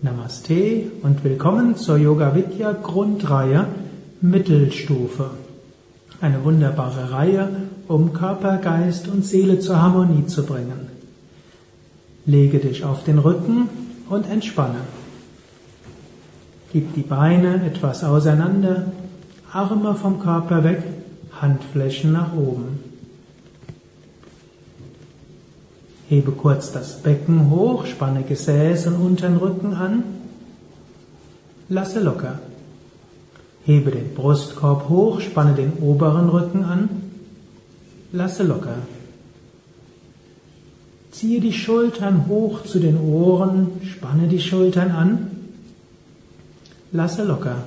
Namaste und willkommen zur Yoga Vidya Grundreihe Mittelstufe. Eine wunderbare Reihe, um Körper, Geist und Seele zur Harmonie zu bringen. Lege dich auf den Rücken und entspanne. Gib die Beine etwas auseinander, Arme vom Körper weg, Handflächen nach oben. Hebe kurz das Becken hoch, spanne Gesäß und unteren Rücken an. Lasse locker. Hebe den Brustkorb hoch, spanne den oberen Rücken an. Lasse locker. Ziehe die Schultern hoch zu den Ohren, spanne die Schultern an. Lasse locker.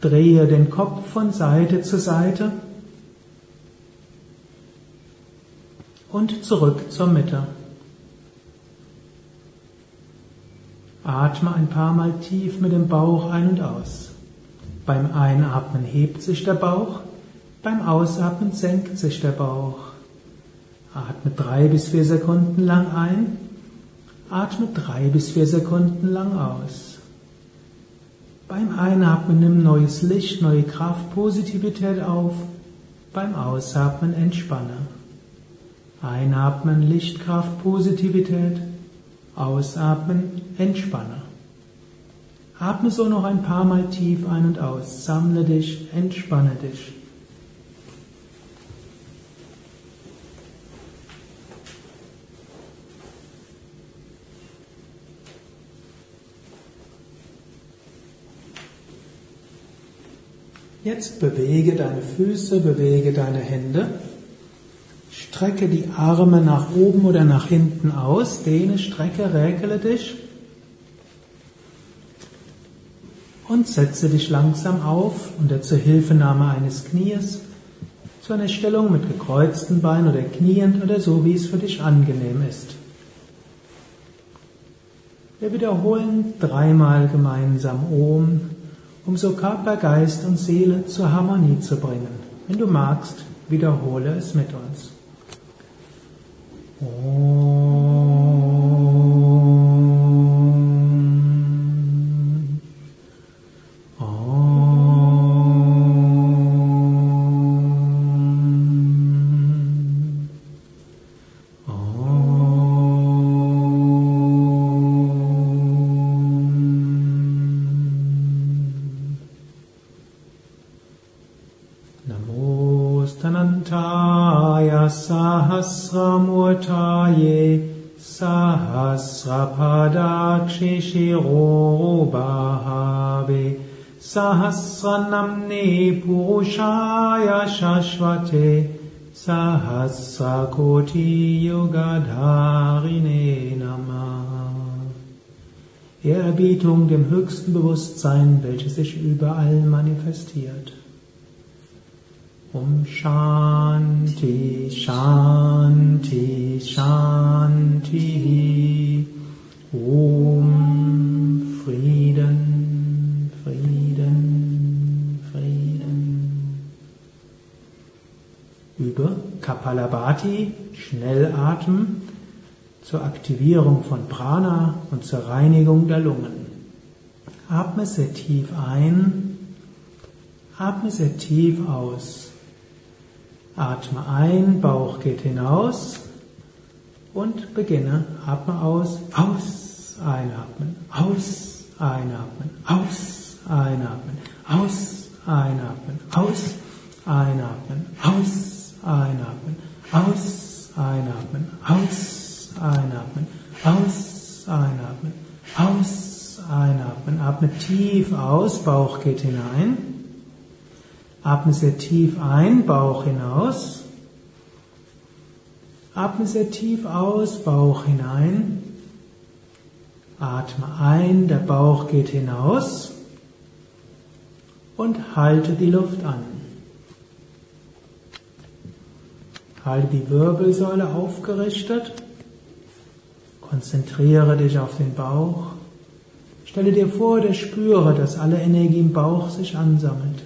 Drehe den Kopf von Seite zu Seite. Und zurück zur Mitte. Atme ein paar Mal tief mit dem Bauch ein und aus. Beim Einatmen hebt sich der Bauch, beim Ausatmen senkt sich der Bauch. Atme drei bis vier Sekunden lang ein, atme drei bis vier Sekunden lang aus. Beim Einatmen nimm neues Licht, neue Kraft, Positivität auf, beim Ausatmen entspanne. Einatmen Lichtkraft, Positivität. Ausatmen Entspanne. Atme so noch ein paar Mal tief ein und aus. Sammle dich, entspanne dich. Jetzt bewege deine Füße, bewege deine Hände. Strecke die Arme nach oben oder nach hinten aus, dehne, strecke, räkele dich und setze dich langsam auf unter Zuhilfenahme eines Knies zu einer Stellung mit gekreuzten Beinen oder kniend oder so, wie es für dich angenehm ist. Wir wiederholen dreimal gemeinsam Om, um so Körper, Geist und Seele zur Harmonie zu bringen. Wenn du magst, wiederhole es mit uns. お Sahasranamne Purushaya Shashvate Sahasrakoti Yogadharine Namah Ehrerbietung dem höchsten Bewusstsein, welches sich überall manifestiert. Om Shanti, Shanti, Shanti. Om Kapalabhati, Schnellatmen zur Aktivierung von Prana und zur Reinigung der Lungen. Atme sehr tief ein, atme sehr tief aus. Atme ein, Bauch geht hinaus und beginne. Atme aus, aus, einatmen, aus, einatmen, aus, einatmen, aus, einatmen, aus, einatmen, aus, einatmen, aus, einatmen, aus, einatmen, aus, einatmen, aus, einatmen. Atme tief aus, Bauch geht hinein. Atme sehr tief ein, Bauch hinaus. Atme sehr tief aus, Bauch hinein. Atme ein, der Bauch geht hinaus. Und halte die Luft an. Halte die Wirbelsäule aufgerichtet. Konzentriere dich auf den Bauch. Stelle dir vor oder spüre, dass alle Energie im Bauch sich ansammelt.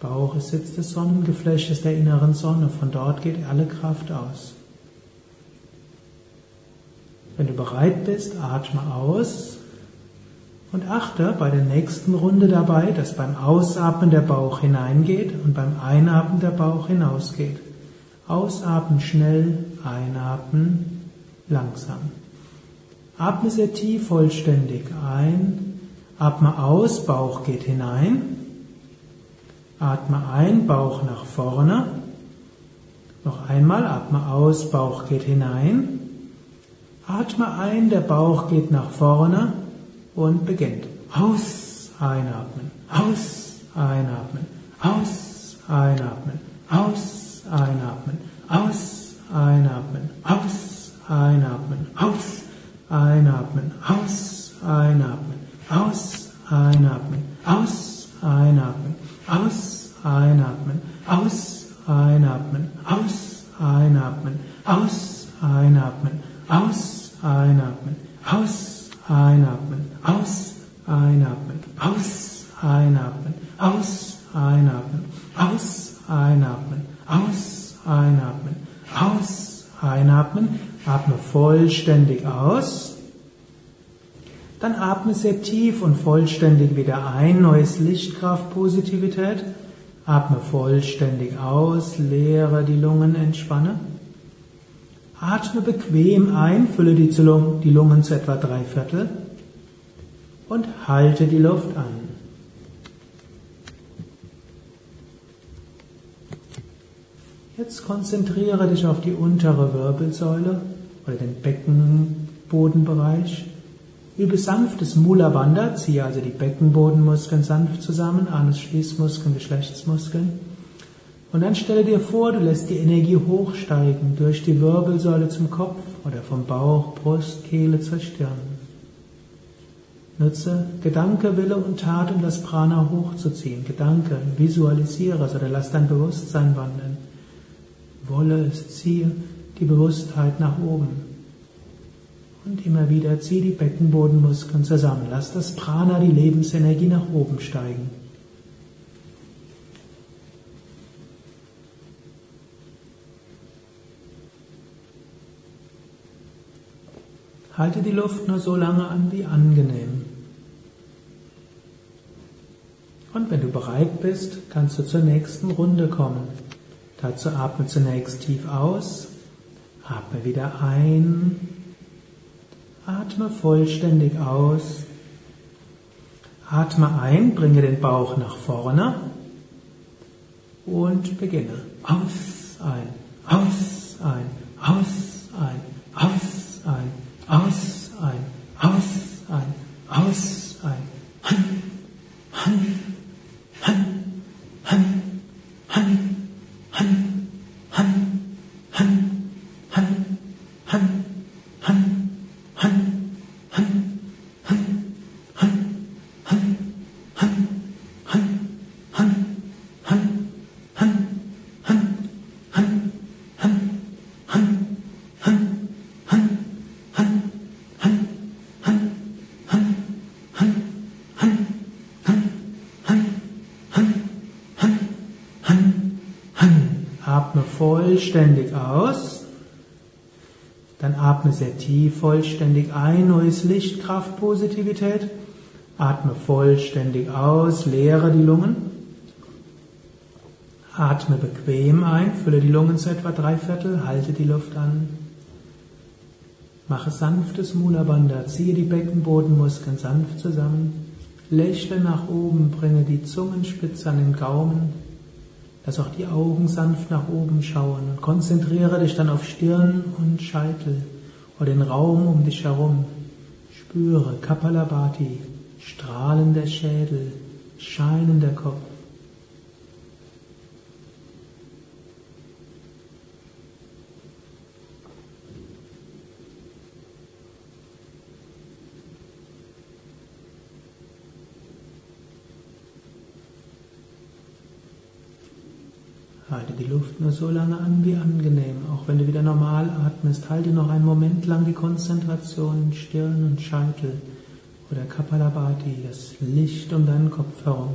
Bauch ist Sitz des Sonnengeflechtes der inneren Sonne. Von dort geht alle Kraft aus. Wenn du bereit bist, atme aus und achte bei der nächsten Runde dabei, dass beim Ausatmen der Bauch hineingeht und beim Einatmen der Bauch hinausgeht. Ausatmen schnell, einatmen langsam. Atme sehr tief vollständig ein, atme aus, Bauch geht hinein, atme ein, Bauch nach vorne, noch einmal, atme aus, Bauch geht hinein, atme ein, der Bauch geht nach vorne, und beginnt. Aus, einatmen, aus, einatmen, aus, einatmen, aus, einatmen, aus, einatmen, aus, einatmen, aus, einatmen, aus, einatmen, aus, einatmen, aus, einatmen, aus, einatmen, aus, einatmen, aus, einatmen, aus, einatmen, aus, einatmen, aus, einatmen, aus, einatmen, aus, einatmen, aus, einatmen, aus, einatmen, aus, einatmen, aus, einatmen, atme vollständig aus. Dann atme sehr tief und vollständig wieder ein, neues Lichtkraft, Positivität. Atme vollständig aus, leere die Lungen, entspanne. Atme bequem ein, fülle die Lungen zu etwa drei Viertel und halte die Luft an. Jetzt konzentriere dich auf die untere Wirbelsäule oder den Beckenbodenbereich. Übe sanftes Mula Bandha, ziehe also die Beckenbodenmuskeln sanft zusammen, Anus-Schließmuskeln, Geschlechtsmuskeln. Und dann stelle dir vor, du lässt die Energie hochsteigen durch die Wirbelsäule zum Kopf oder vom Bauch, Brust, Kehle zur Stirn. Nutze Gedanke, Wille und Tat, um das Prana hochzuziehen. Gedanke, visualisiere es oder lass dein Bewusstsein wandern. Wolle es, ziehe die Bewusstheit nach oben. Und immer wieder zieh die Beckenbodenmuskeln zusammen. Lass das Prana, die Lebensenergie nach oben steigen. Halte die Luft nur so lange an wie angenehm. Und wenn du bereit bist, kannst du zur nächsten Runde kommen. Dazu atme zunächst tief aus, atme wieder ein, atme vollständig aus, atme ein, bringe den Bauch nach vorne und beginne. Aus, ein, aus, ein, aus, ein, aus, ein aus, ein, aus, ein, aus, vollständig aus. Dann atme sehr tief vollständig ein, neues Licht, Kraft, Positivität. Atme vollständig aus, leere die Lungen. Atme bequem ein, fülle die Lungen zu etwa drei Viertel, halte die Luft an. Mache sanftes Mula Bandha, ziehe die Beckenbodenmuskeln sanft zusammen. Lächle nach oben, bringe die Zungenspitze an den Gaumen. Lass auch die Augen sanft nach oben schauen und konzentriere dich dann auf Stirn und Scheitel oder den Raum um dich herum. Spüre Kapalabhati, strahlender Schädel, scheinender Kopf. Halte die Luft nur so lange an wie angenehm. Auch wenn du wieder normal atmest, halte noch einen Moment lang die Konzentration in Stirn und Scheitel oder Kapalabhati, das Licht um deinen Kopf herum.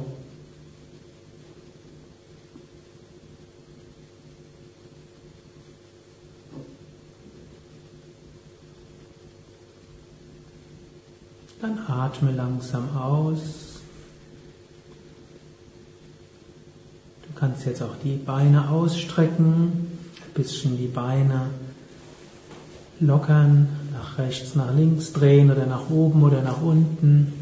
Dann atme langsam aus. Du kannst jetzt auch die Beine ausstrecken, ein bisschen die Beine lockern, nach rechts, nach links drehen oder nach oben oder nach unten.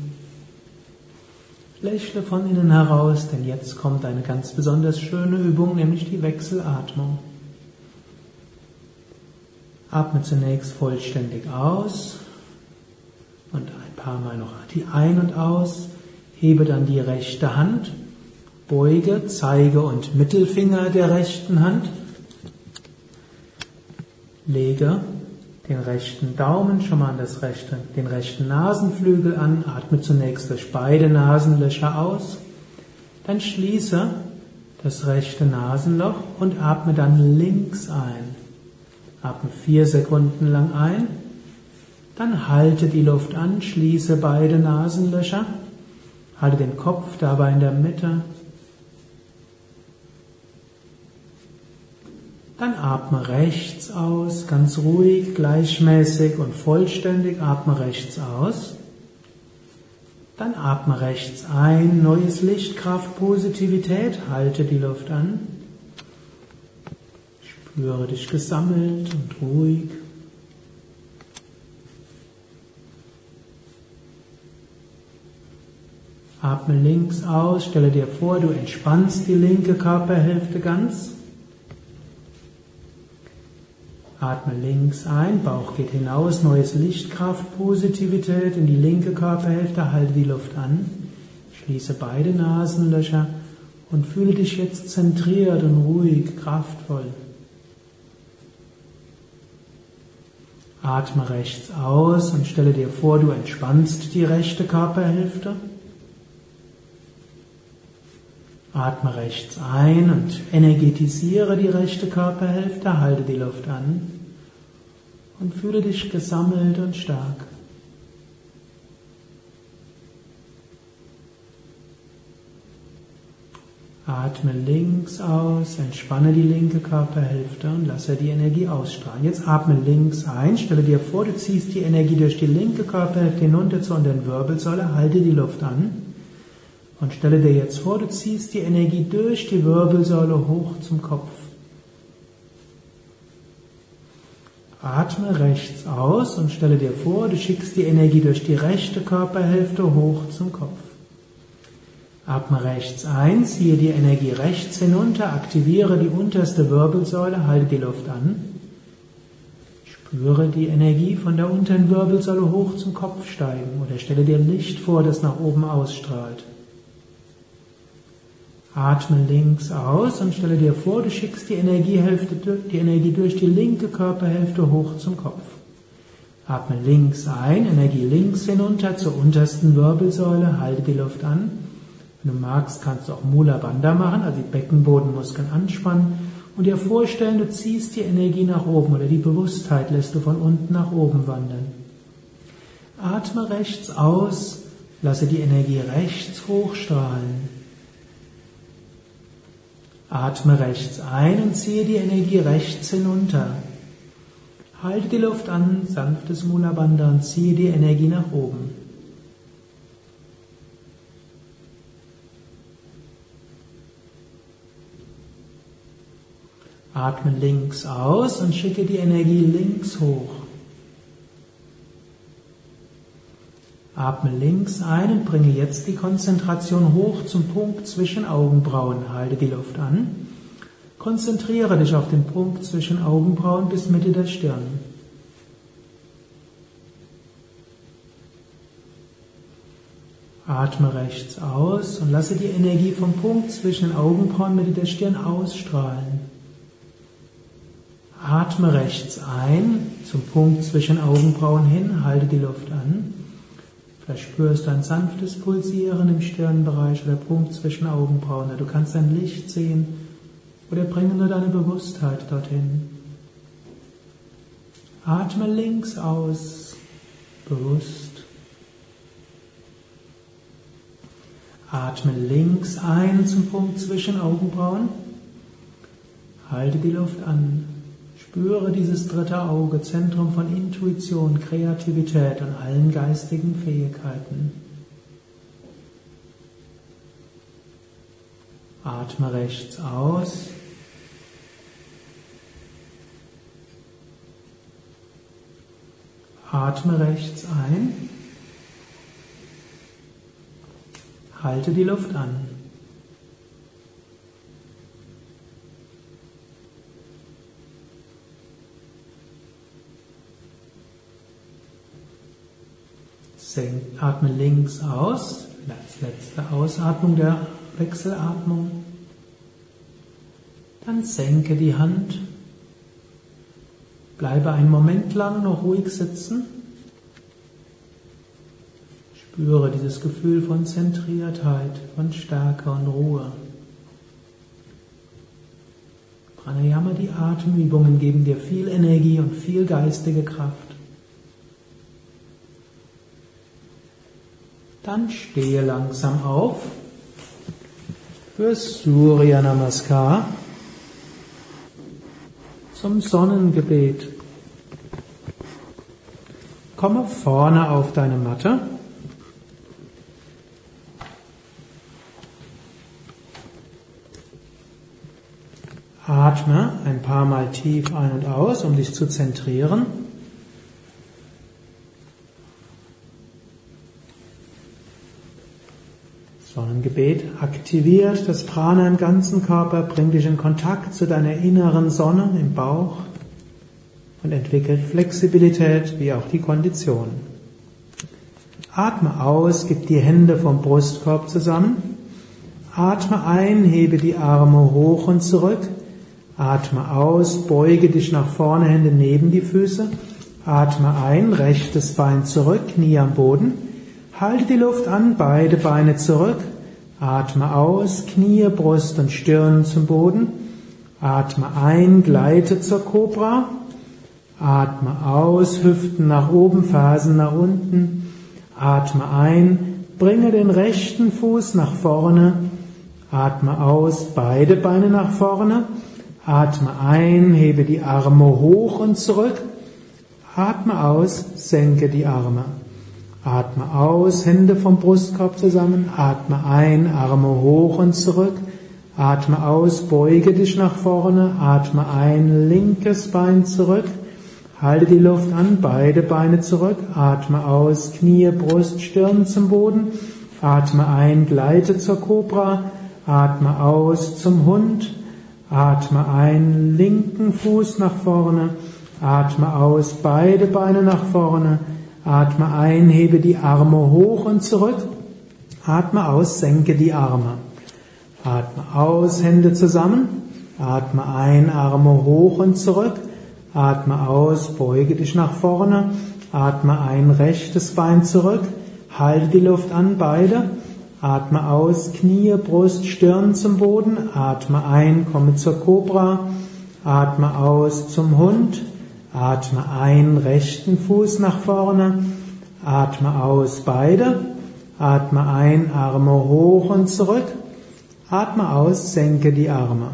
Lächle von innen heraus, denn jetzt kommt eine ganz besonders schöne Übung, nämlich die Wechselatmung. Atme zunächst vollständig aus und ein paar Mal noch die Ein- und Aus. Hebe dann die rechte Hand, beuge Zeige und Mittelfinger der rechten Hand, lege den rechten Daumen schon mal an das rechte, den rechten Nasenflügel an, atme zunächst durch beide Nasenlöcher aus, dann schließe das rechte Nasenloch und atme dann links ein. Atme vier Sekunden lang ein, dann halte die Luft an, schließe beide Nasenlöcher, halte den Kopf dabei in der Mitte Dann atme rechts aus, ganz ruhig, gleichmäßig und vollständig. Atme rechts aus. Dann atme rechts ein, neues Licht, Kraft, Positivität. Halte die Luft an. Spüre dich gesammelt und ruhig. Atme links aus, stelle dir vor, du entspannst die linke Körperhälfte ganz. Atme links ein, Bauch geht hinaus, neues Lichtkraft, Positivität in die linke Körperhälfte, halte die Luft an, schließe beide Nasenlöcher und fühle dich jetzt zentriert und ruhig, kraftvoll. Atme rechts aus und stelle dir vor, du entspannst die rechte Körperhälfte. Atme rechts ein und energetisiere die rechte Körperhälfte, halte die Luft an und fühle dich gesammelt und stark. Atme links aus, entspanne die linke Körperhälfte und lasse die Energie ausstrahlen. Jetzt atme links ein, stelle dir vor, du ziehst die Energie durch die linke Körperhälfte hinunter zur unteren Wirbelsäule, halte die Luft an. Und stelle dir jetzt vor, du ziehst die Energie durch die Wirbelsäule hoch zum Kopf. Atme rechts aus und stelle dir vor, du schickst die Energie durch die rechte Körperhälfte hoch zum Kopf. Atme rechts ein, ziehe die Energie rechts hinunter, aktiviere die unterste Wirbelsäule, halte die Luft an. Spüre die Energie von der unteren Wirbelsäule hoch zum Kopf steigen oder stelle dir Licht vor, das nach oben ausstrahlt. Atme links aus und stelle dir vor, du schickst die, Energiehälfte, die Energie durch die linke Körperhälfte hoch zum Kopf. Atme links ein, Energie links hinunter zur untersten Wirbelsäule, halte die Luft an. Wenn du magst, kannst du auch Mula Bandha machen, also die Beckenbodenmuskeln anspannen und dir vorstellen, du ziehst die Energie nach oben oder die Bewusstheit lässt du von unten nach oben wandern. Atme rechts aus, lasse die Energie rechts hochstrahlen. Atme rechts ein und ziehe die Energie rechts hinunter. Halte die Luft an, sanftes Mula Bandha und ziehe die Energie nach oben. Atme links aus und schicke die Energie links hoch. Atme links ein und bringe jetzt die Konzentration hoch zum Punkt zwischen Augenbrauen. Halte die Luft an. Konzentriere dich auf den Punkt zwischen Augenbrauen bis Mitte der Stirn. Atme rechts aus und lasse die Energie vom Punkt zwischen Augenbrauen Mitte der Stirn ausstrahlen. Atme rechts ein zum Punkt zwischen Augenbrauen hin, halte die Luft an. Vielleicht spürst du ein sanftes Pulsieren im Stirnbereich oder Punkt zwischen Augenbrauen. Du kannst ein Licht sehen oder bringe nur deine Bewusstheit dorthin. Atme links aus, bewusst. Atme links ein zum Punkt zwischen Augenbrauen. Halte die Luft an. Spüre dieses dritte Auge, Zentrum von Intuition, Kreativität und allen geistigen Fähigkeiten. Atme rechts aus. Atme rechts ein. Halte die Luft an. Atme links aus, als letzte Ausatmung der Wechselatmung. Dann senke die Hand. Bleibe einen Moment lang noch ruhig sitzen. Spüre dieses Gefühl von Zentriertheit, von Stärke und Ruhe. Pranayama, die Atemübungen geben dir viel Energie und viel geistige Kraft. Dann stehe langsam auf für Surya Namaskar zum Sonnengebet. Komme vorne auf deine Matte. Atme ein paar Mal tief ein und aus, um dich zu zentrieren. Sonnengebet aktiviert das Prana im ganzen Körper, bringt dich in Kontakt zu deiner inneren Sonne im Bauch und entwickelt Flexibilität wie auch die Kondition. Atme aus, gib die Hände vom Brustkorb zusammen. Atme ein, hebe die Arme hoch und zurück. Atme aus, beuge dich nach vorne, Hände neben die Füße. Atme ein, rechtes Bein zurück, Knie am Boden. Halte die Luft an, beide Beine zurück. Atme aus, Knie, Brust und Stirn zum Boden. Atme ein, gleite zur Cobra. Atme aus, Hüften nach oben, Fersen nach unten. Atme ein, bringe den rechten Fuß nach vorne. Atme aus, beide Beine nach vorne. Atme ein, hebe die Arme hoch und zurück. Atme aus, senke die Arme. Atme aus, Hände vom Brustkorb zusammen. Atme ein, Arme hoch und zurück. Atme aus, beuge dich nach vorne. Atme ein, linkes Bein zurück. Halte die Luft an, beide Beine zurück. Atme aus, Knie, Brust, Stirn zum Boden. Atme ein, gleite zur Cobra. Atme aus zum Hund. Atme ein, linken Fuß nach vorne. Atme aus, beide Beine nach vorne. Atme ein, hebe die Arme hoch und zurück. Atme aus, senke die Arme. Atme aus, Hände zusammen. Atme ein, Arme hoch und zurück. Atme aus, beuge dich nach vorne. Atme ein, rechtes Bein zurück. Halte die Luft an, beide. Atme aus, Knie, Brust, Stirn zum Boden. Atme ein, komme zur Cobra. Atme aus zum Hund. Atme ein, rechten Fuß nach vorne. Atme aus, beide. Atme ein, Arme hoch und zurück. Atme aus, senke die Arme.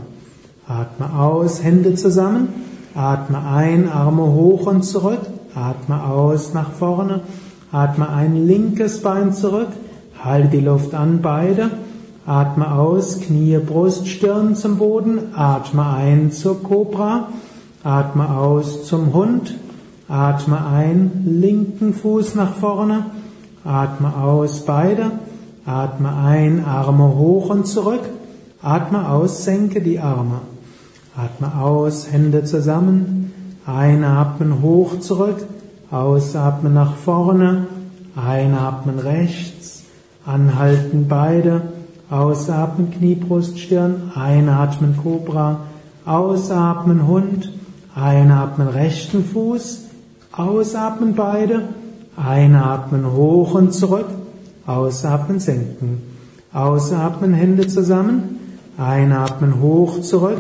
Atme aus, Hände zusammen. Atme ein, Arme hoch und zurück. Atme aus, nach vorne. Atme ein, linkes Bein zurück. Halte die Luft an, beide. Atme aus, Knie, Brust, Stirn zum Boden. Atme ein zur Cobra. Atme aus zum Hund. Atme ein, linken Fuß nach vorne. Atme aus, beide. Atme ein, Arme hoch und zurück. Atme aus, senke die Arme. Atme aus, Hände zusammen. Einatmen hoch zurück. Ausatmen nach vorne. Einatmen rechts. Anhalten beide. Ausatmen Knie, Brust, Stirn. Einatmen Cobra. Ausatmen Hund. Einatmen rechten Fuß, ausatmen beide, einatmen hoch und zurück, ausatmen senken, ausatmen Hände zusammen, einatmen hoch zurück,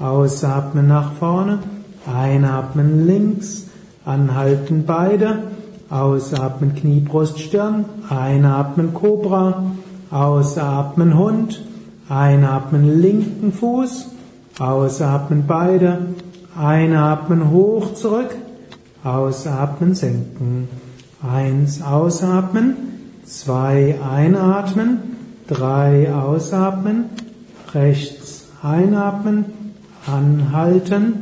ausatmen nach vorne, einatmen links, anhalten beide, ausatmen Knie, Brust, Stirn, einatmen Cobra, ausatmen Hund, einatmen linken Fuß, ausatmen beide, Einatmen hoch zurück. Ausatmen senken. Eins ausatmen. Zwei einatmen. Drei ausatmen. Rechts einatmen. Anhalten.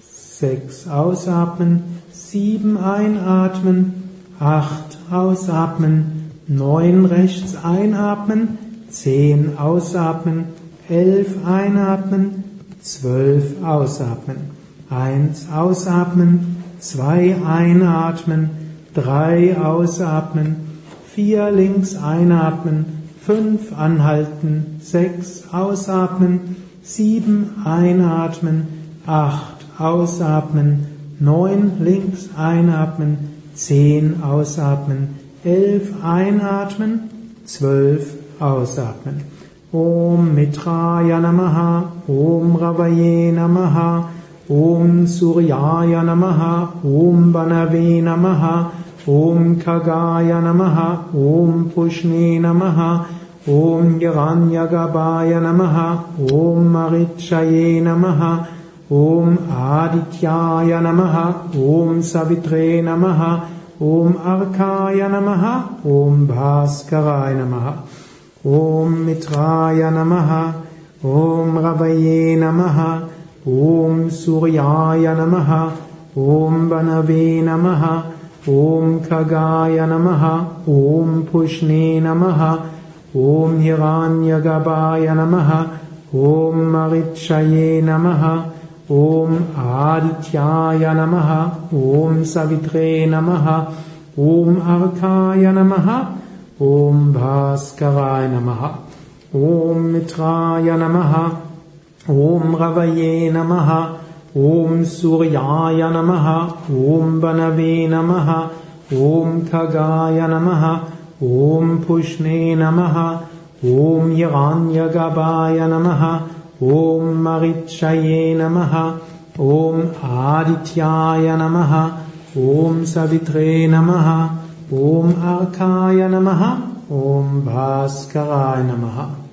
Sechs ausatmen. Sieben einatmen. Acht ausatmen. Neun rechts einatmen. Zehn ausatmen. Elf einatmen. Zwölf ausatmen. Eins ausatmen. Zwei einatmen. Drei ausatmen. Vier links einatmen. Fünf anhalten. Sechs ausatmen. Sieben einatmen. Acht ausatmen. Neun links einatmen. Zehn ausatmen. Elf einatmen. Zwölf ausatmen. Om Mitraya Namaha, Om Ravaye Namaha, ॐ सूर्याय नमः ॐ वनवे नमः ॐ खगाय नमः ॐ पुष्णे नमः ॐ यगान्यगपाय नमः ॐ मरिक्षये नमः ॐ आदित्याय नमः ॐ सवित्रे नमः ॐ अर्काय नमः ॐ भास्कराय नमः ॐ मित्राय नमः ॐ रवये नमः ॐ सूर्याय नमः ॐ वनवे नमः ॐ खगाय नमः ॐ पुष्णे नमः ॐ यवान्यगपाय नमः ॐ मरिक्षये नमः ॐ आदित्याय नमः ॐ सवित्रे नमः ॐ ओय नमः ॐ भास्कराय नमः ॐ मित्राय नमः ॐ रवये नमः ॐ सूर्याय नमः ॐ वनवे नमः ॐ खगाय नमः ॐ पुष्णे नमः ॐ यवान्यगवाय नमः ॐ महिक्षये नमः ॐ आदित्याय नमः ॐ सवित्रे नमः ॐ अर्काय नमः ॐ भास्कराय नमः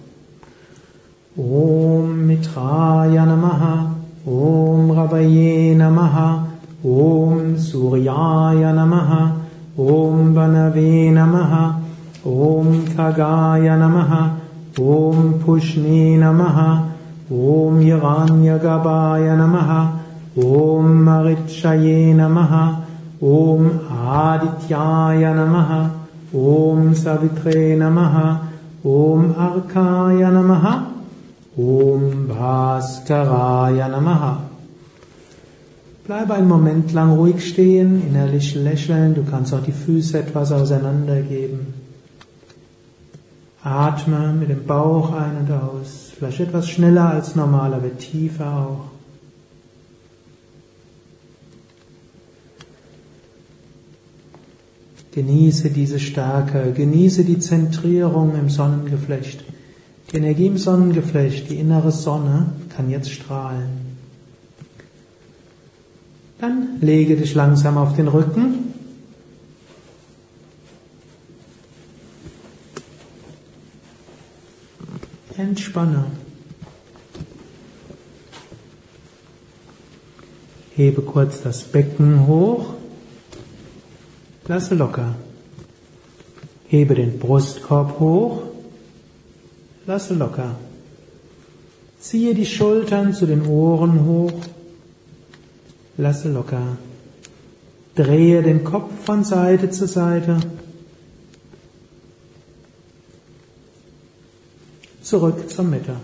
ॐ मित्राय नमः ॐ रवये नमः ॐ सूर्याय नमः ॐ वनवे नमः ॐ खगाय नमः ॐ पुष्णे नमः ॐ यगान्यगवाय नमः ॐ मरिक्षये नमः ॐ आदित्याय नमः ॐ सवित्रे नमः ॐ अर्काय नमः Om Bhaskaraya Namaha. Bleibe einen Moment lang ruhig stehen, innerlich lächeln, du kannst auch die Füße etwas auseinandergeben. Atme mit dem Bauch ein und aus, vielleicht etwas schneller als normal, aber tiefer auch. Genieße diese Stärke, genieße die Zentrierung im Sonnengeflecht. Die Energie im Sonnengeflecht, die innere Sonne kann jetzt strahlen. Dann lege dich langsam auf den Rücken. Entspanne. Hebe kurz das Becken hoch. Lasse locker. Hebe den Brustkorb hoch. Lasse locker. Ziehe die Schultern zu den Ohren hoch. Lasse locker. Drehe den Kopf von Seite zu Seite. Zurück zur Mitte.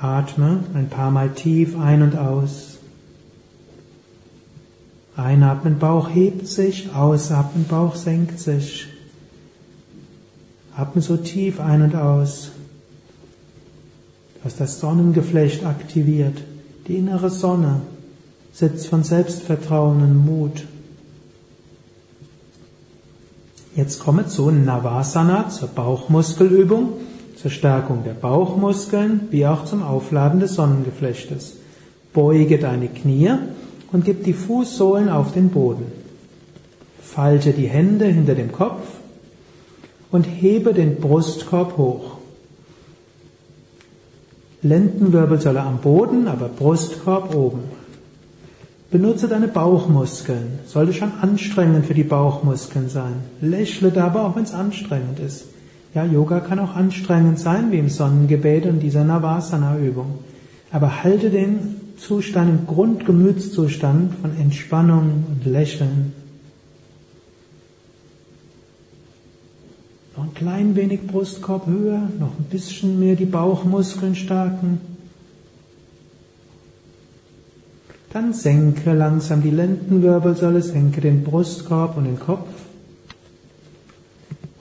Atme ein paar Mal tief ein und aus. Einatmen, Bauch hebt sich, ausatmen, Bauch senkt sich. Atme so tief ein und aus, dass das Sonnengeflecht aktiviert. Die innere Sonne sitzt von Selbstvertrauen und Mut. Jetzt komme zu Navasana, zur Bauchmuskelübung zur Stärkung der Bauchmuskeln wie auch zum Aufladen des Sonnengeflechtes. Beuge deine Knie und gib die Fußsohlen auf den Boden. Falte die Hände hinter dem Kopf und hebe den Brustkorb hoch. Lendenwirbelsäule am Boden, aber Brustkorb oben. Benutze deine Bauchmuskeln. Sollte schon anstrengend für die Bauchmuskeln sein. Lächle dabei, auch wenn es anstrengend ist. Ja, Yoga kann auch anstrengend sein, wie im Sonnengebet und dieser Navasana-Übung. Aber halte den Zustand, im Grundgemütszustand von Entspannung und Lächeln. Noch ein klein wenig Brustkorb höher, noch ein bisschen mehr die Bauchmuskeln stärken. Dann senke langsam die Lendenwirbelsäule, senke den Brustkorb und den Kopf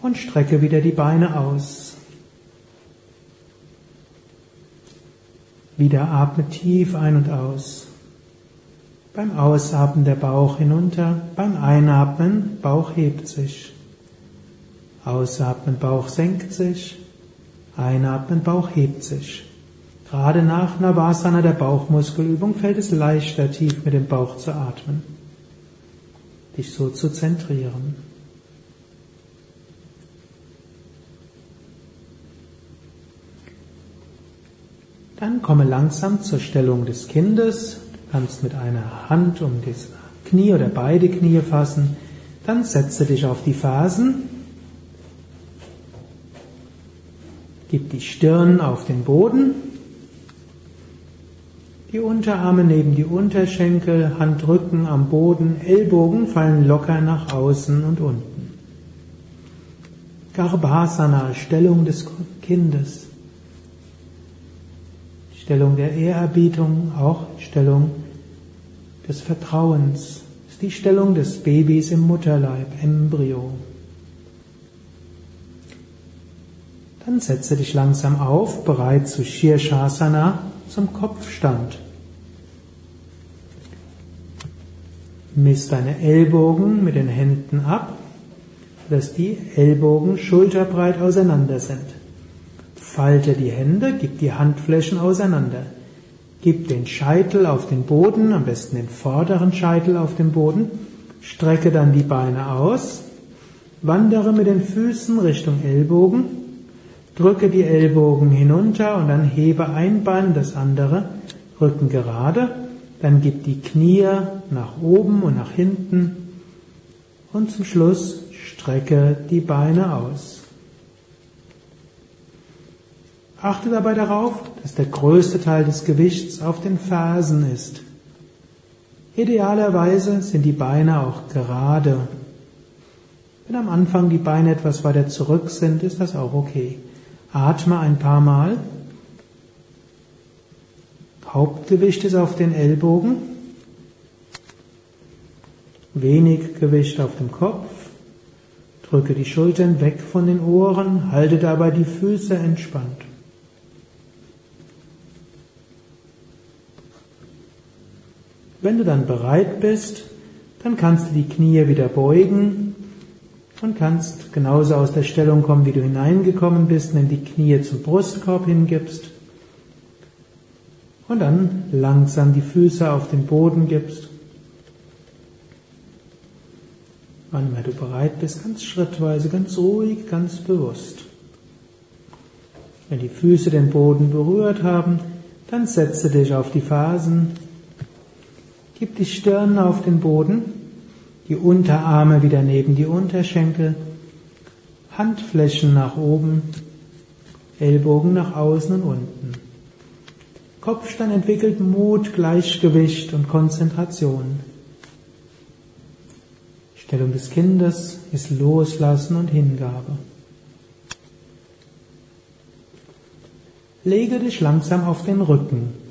und strecke wieder die Beine aus. Wieder atme tief ein und aus. Beim Ausatmen der Bauch hinunter, beim Einatmen Bauch hebt sich. Ausatmen Bauch senkt sich, einatmen Bauch hebt sich. Gerade nach Navasana der Bauchmuskelübung fällt es leichter, tief mit dem Bauch zu atmen. Dich so zu zentrieren. Dann komme langsam zur Stellung des Kindes. Du kannst mit einer Hand um das Knie oder beide Knie fassen. Dann setze dich auf die Fersen. Gib die Stirn auf den Boden die Unterarme neben die Unterschenkel, Handrücken am Boden, Ellbogen fallen locker nach außen und unten. Garbhasana, Stellung des Kindes. Stellung der Ehrerbietung, auch Stellung des Vertrauens. Das ist die Stellung des Babys im Mutterleib, Embryo. Dann setze dich langsam auf, bereit zu Shirshasana, zum Kopfstand. Misst deine Ellbogen mit den Händen ab, dass die Ellbogen schulterbreit auseinander sind. Falte die Hände, gib die Handflächen auseinander. Gib den Scheitel auf den Boden, am besten den vorderen Scheitel auf den Boden. Strecke dann die Beine aus. Wandere mit den Füßen Richtung Ellbogen. Drücke die Ellbogen hinunter und dann hebe ein Bein, das andere. Rücken gerade. Dann gib die Knie nach oben und nach hinten. Und zum Schluss strecke die Beine aus. Achte dabei darauf, dass der größte Teil des Gewichts auf den Fersen ist. Idealerweise sind die Beine auch gerade. Wenn am Anfang die Beine etwas weiter zurück sind, ist das auch okay. Atme ein paar Mal Hauptgewicht ist auf den Ellbogen, wenig Gewicht auf dem Kopf, drücke die Schultern weg von den Ohren, halte dabei die Füße entspannt. Wenn du dann bereit bist, dann kannst du die Knie wieder beugen und kannst genauso aus der Stellung kommen, wie du hineingekommen bist, wenn die Knie zum Brustkorb hingibst und dann langsam die Füße auf den Boden gibst. Wann immer du bereit bist, ganz schrittweise, ganz ruhig, ganz bewusst. Wenn die Füße den Boden berührt haben, dann setze dich auf die Fersen, gib die Stirn auf den Boden, die Unterarme wieder neben die Unterschenkel, Handflächen nach oben, Ellbogen nach außen und unten. Kopfstand entwickelt Mut, Gleichgewicht und Konzentration. Stellung des Kindes ist Loslassen und Hingabe. Lege dich langsam auf den Rücken.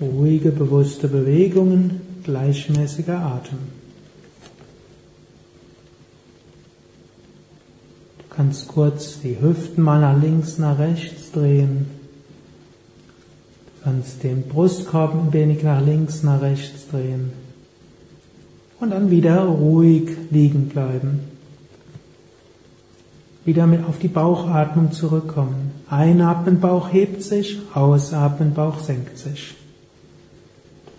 Ruhige, bewusste Bewegungen, gleichmäßiger Atem. kannst kurz die Hüften mal nach links, nach rechts drehen. Du kannst den Brustkorb ein wenig nach links, nach rechts drehen. Und dann wieder ruhig liegen bleiben. Wieder mit auf die Bauchatmung zurückkommen. Einatmen, Bauch hebt sich, ausatmen, Bauch senkt sich.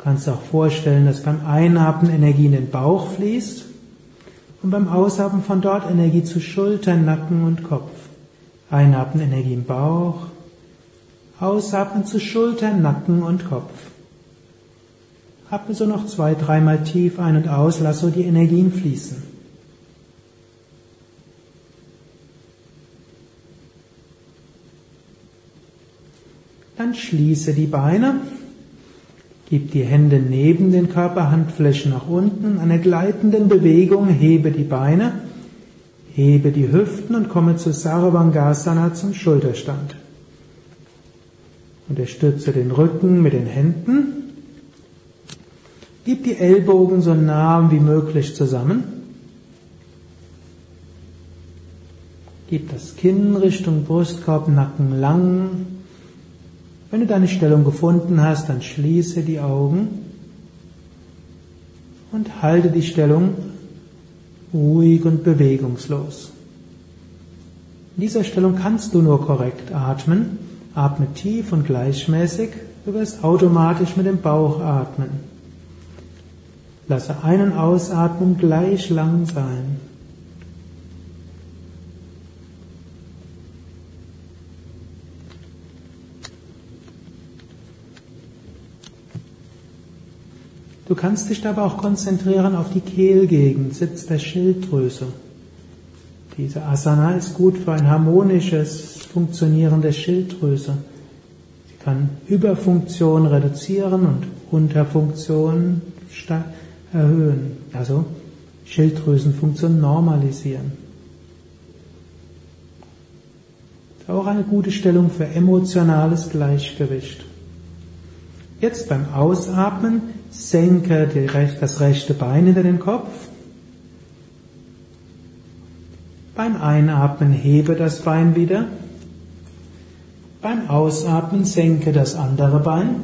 Kannst auch vorstellen, dass beim Einatmen Energie in den Bauch fließt und beim Ausatmen von dort Energie zu Schultern, Nacken und Kopf. Einatmen Energie im Bauch. Ausatmen zu Schultern, Nacken und Kopf. Atme so noch zwei, dreimal tief ein und aus, lass so die Energien fließen. Dann schließe die Beine, gib die Hände neben den Körper, Handflächen nach unten, einer gleitenden Bewegung hebe die Beine, hebe die Hüften und komme zu Sarvangasana zum Schulterstand. Unterstütze den Rücken mit den Händen. Gib die Ellbogen so nah wie möglich zusammen. Gib das Kinn Richtung Brustkorb, Nacken lang. Wenn du deine Stellung gefunden hast, dann schließe die Augen und halte die Stellung ruhig und bewegungslos. In dieser Stellung kannst du nur korrekt atmen. Atme tief und gleichmäßig, du wirst automatisch mit dem Bauch atmen. Lasse einen Ausatmen gleich lang sein. Du kannst dich dabei auch konzentrieren auf die Kehlgegend, Sitz der Schilddrüse. Diese Asana ist gut für ein harmonisches Funktionieren der Schilddrüse. Sie kann Überfunktion reduzieren und Unterfunktion erhöhen, also Schilddrüsenfunktion normalisieren. Ist auch eine gute Stellung für emotionales Gleichgewicht. Jetzt beim Ausatmen senke das rechte Bein hinter den Kopf. Beim Einatmen hebe das Bein wieder. Beim Ausatmen senke das andere Bein.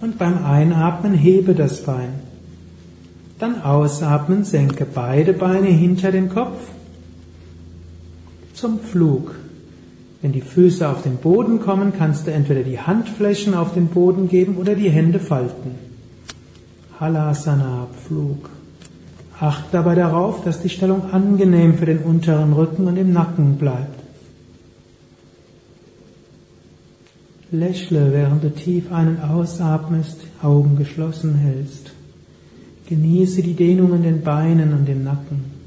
Und beim Einatmen hebe das Bein. Dann ausatmen, senke beide Beine hinter den Kopf zum Flug. Wenn die Füße auf den Boden kommen, kannst du entweder die Handflächen auf den Boden geben oder die Hände falten. Halasana, Flug. Acht dabei darauf, dass die Stellung angenehm für den unteren Rücken und im Nacken bleibt. Lächle, während du tief ein- und ausatmest, Augen geschlossen hältst. Genieße die Dehnung in den Beinen und im Nacken.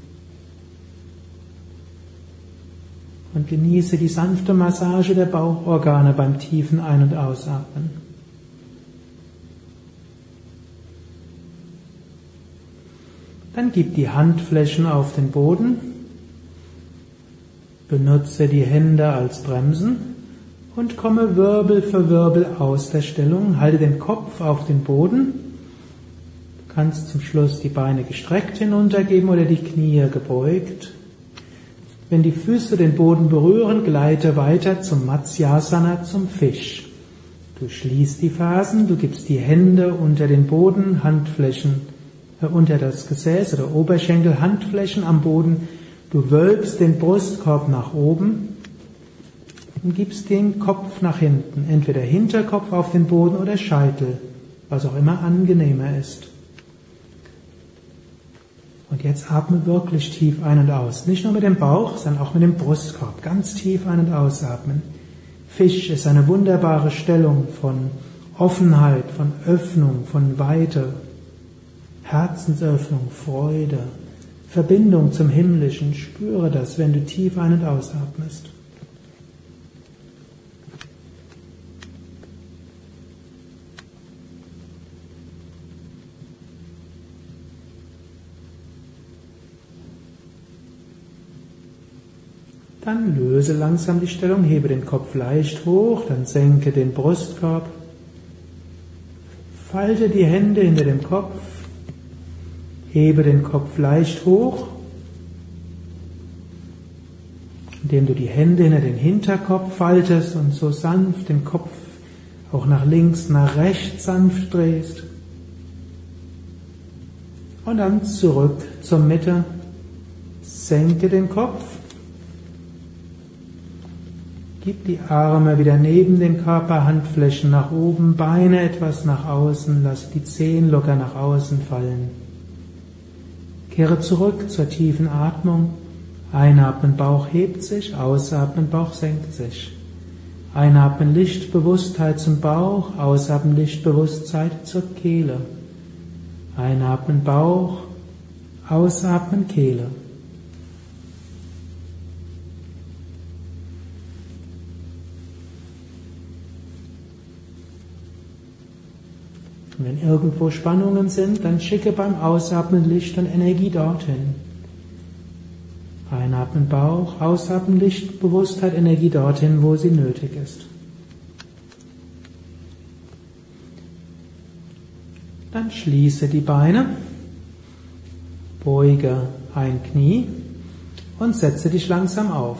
Und genieße die sanfte Massage der Bauchorgane beim tiefen Ein- und Ausatmen. Dann gib die Handflächen auf den Boden, benutze die Hände als Bremsen und komme Wirbel für Wirbel aus der Stellung, halte den Kopf auf den Boden, du kannst zum Schluss die Beine gestreckt hinuntergeben oder die Knie gebeugt wenn die Füße den Boden berühren, gleite weiter zum Matsyasana, zum Fisch. Du schließt die Phasen, du gibst die Hände unter den Boden, Handflächen äh, unter das Gesäß oder Oberschenkel, Handflächen am Boden. Du wölbst den Brustkorb nach oben und gibst den Kopf nach hinten, entweder Hinterkopf auf den Boden oder Scheitel, was auch immer angenehmer ist. Und jetzt atme wirklich tief ein und aus. Nicht nur mit dem Bauch, sondern auch mit dem Brustkorb. Ganz tief ein- und ausatmen. Fisch ist eine wunderbare Stellung von Offenheit, von Öffnung, von Weite, Herzensöffnung, Freude, Verbindung zum Himmlischen. Spüre das, wenn du tief ein- und ausatmest. Dann löse langsam die Stellung, hebe den Kopf leicht hoch, dann senke den Brustkorb, falte die Hände hinter dem Kopf, hebe den Kopf leicht hoch, indem du die Hände hinter den Hinterkopf faltest und so sanft den Kopf auch nach links, nach rechts sanft drehst. Und dann zurück zur Mitte, senke den Kopf, Gib die Arme wieder neben den Körper, Handflächen nach oben, Beine etwas nach außen, lass die Zehen locker nach außen fallen. Kehre zurück zur tiefen Atmung, Einatmen, Bauch hebt sich, ausatmen, Bauch senkt sich. Einatmen, Lichtbewusstheit zum Bauch, ausatmen, Lichtbewusstheit zur Kehle. Einatmen, Bauch, ausatmen, Kehle. Und wenn irgendwo Spannungen sind, dann schicke beim Ausatmen Licht und Energie dorthin. Einatmen Bauch, ausatmen Licht, Bewusstheit, Energie dorthin, wo sie nötig ist. Dann schließe die Beine, beuge ein Knie und setze dich langsam auf.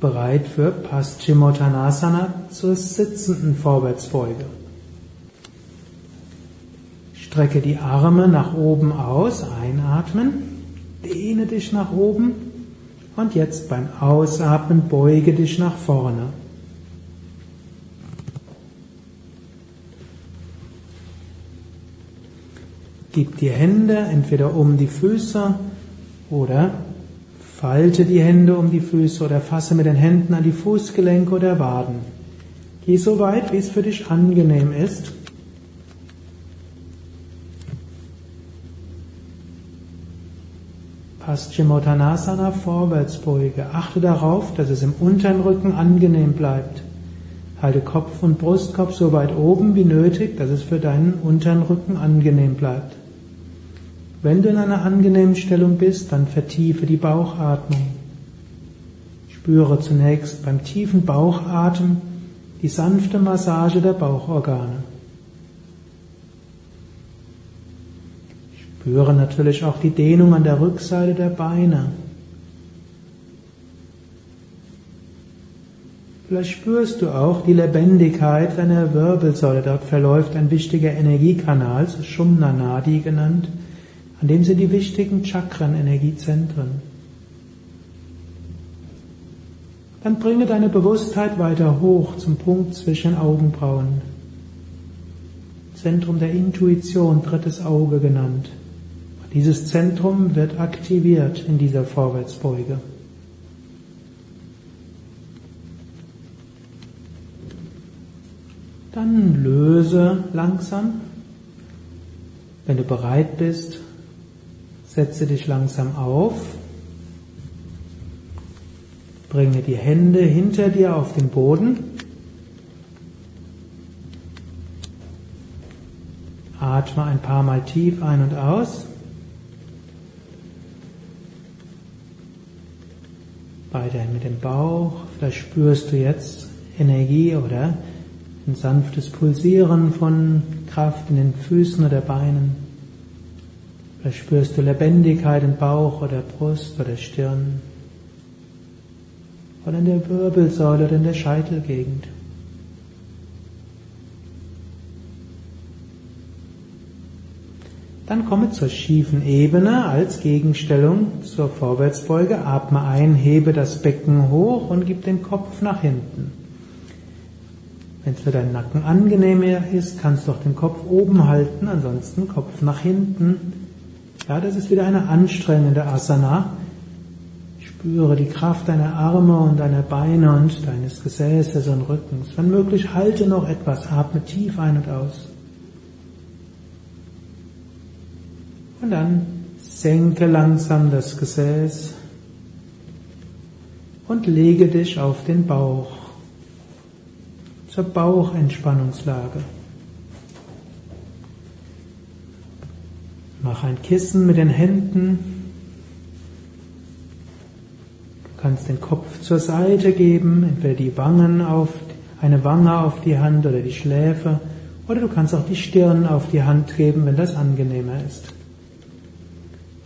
Bereit für Paschimottanasana zur sitzenden Vorwärtsbeuge. Strecke die Arme nach oben aus, einatmen. Dehne dich nach oben und jetzt beim Ausatmen beuge dich nach vorne. Gib die Hände entweder um die Füße oder falte die Hände um die Füße oder fasse mit den Händen an die Fußgelenke oder Waden. Geh so weit, wie es für dich angenehm ist. Paschimottanasana Vorwärtsbeuge. Achte darauf, dass es im unteren Rücken angenehm bleibt. Halte Kopf und Brustkorb so weit oben wie nötig, dass es für deinen unteren Rücken angenehm bleibt. Wenn du in einer angenehmen Stellung bist, dann vertiefe die Bauchatmung. Spüre zunächst beim tiefen Bauchatmen die sanfte Massage der Bauchorgane. Spüre natürlich auch die Dehnung an der Rückseite der Beine. Vielleicht spürst du auch die Lebendigkeit deiner Wirbelsäule. Dort verläuft ein wichtiger Energiekanal, Shumna Nadi genannt, an dem sind die wichtigen Chakren, Energiezentren. Dann bringe deine Bewusstheit weiter hoch zum Punkt zwischen Augenbrauen. Zentrum der Intuition, drittes Auge genannt. Dieses Zentrum wird aktiviert in dieser Vorwärtsbeuge. Dann löse langsam. Wenn du bereit bist, setze dich langsam auf. Bringe die Hände hinter dir auf den Boden. Atme ein paar Mal tief ein und aus. Weiterhin mit dem Bauch. Vielleicht spürst du jetzt Energie oder ein sanftes Pulsieren von Kraft in den Füßen oder Beinen. Vielleicht spürst du Lebendigkeit im Bauch oder Brust oder Stirn oder in der Wirbelsäule oder in der Scheitelgegend. Dann komme zur schiefen Ebene als Gegenstellung zur Vorwärtsbeuge. Atme ein, hebe das Becken hoch und gib den Kopf nach hinten. Wenn es für deinen Nacken angenehmer ist, kannst du auch den Kopf oben halten, ansonsten Kopf nach hinten. Ja, das ist wieder eine anstrengende Asana. Spüre die Kraft deiner Arme und deiner Beine und deines Gesäßes und Rückens. Wenn möglich, halte noch etwas, atme tief ein und aus. Und dann senke langsam das Gesäß und lege dich auf den Bauch zur Bauchentspannungslage. Mach ein Kissen mit den Händen. Du kannst den Kopf zur Seite geben, entweder die Wangen auf, eine Wange auf die Hand oder die Schläfe, oder du kannst auch die Stirn auf die Hand geben, wenn das angenehmer ist.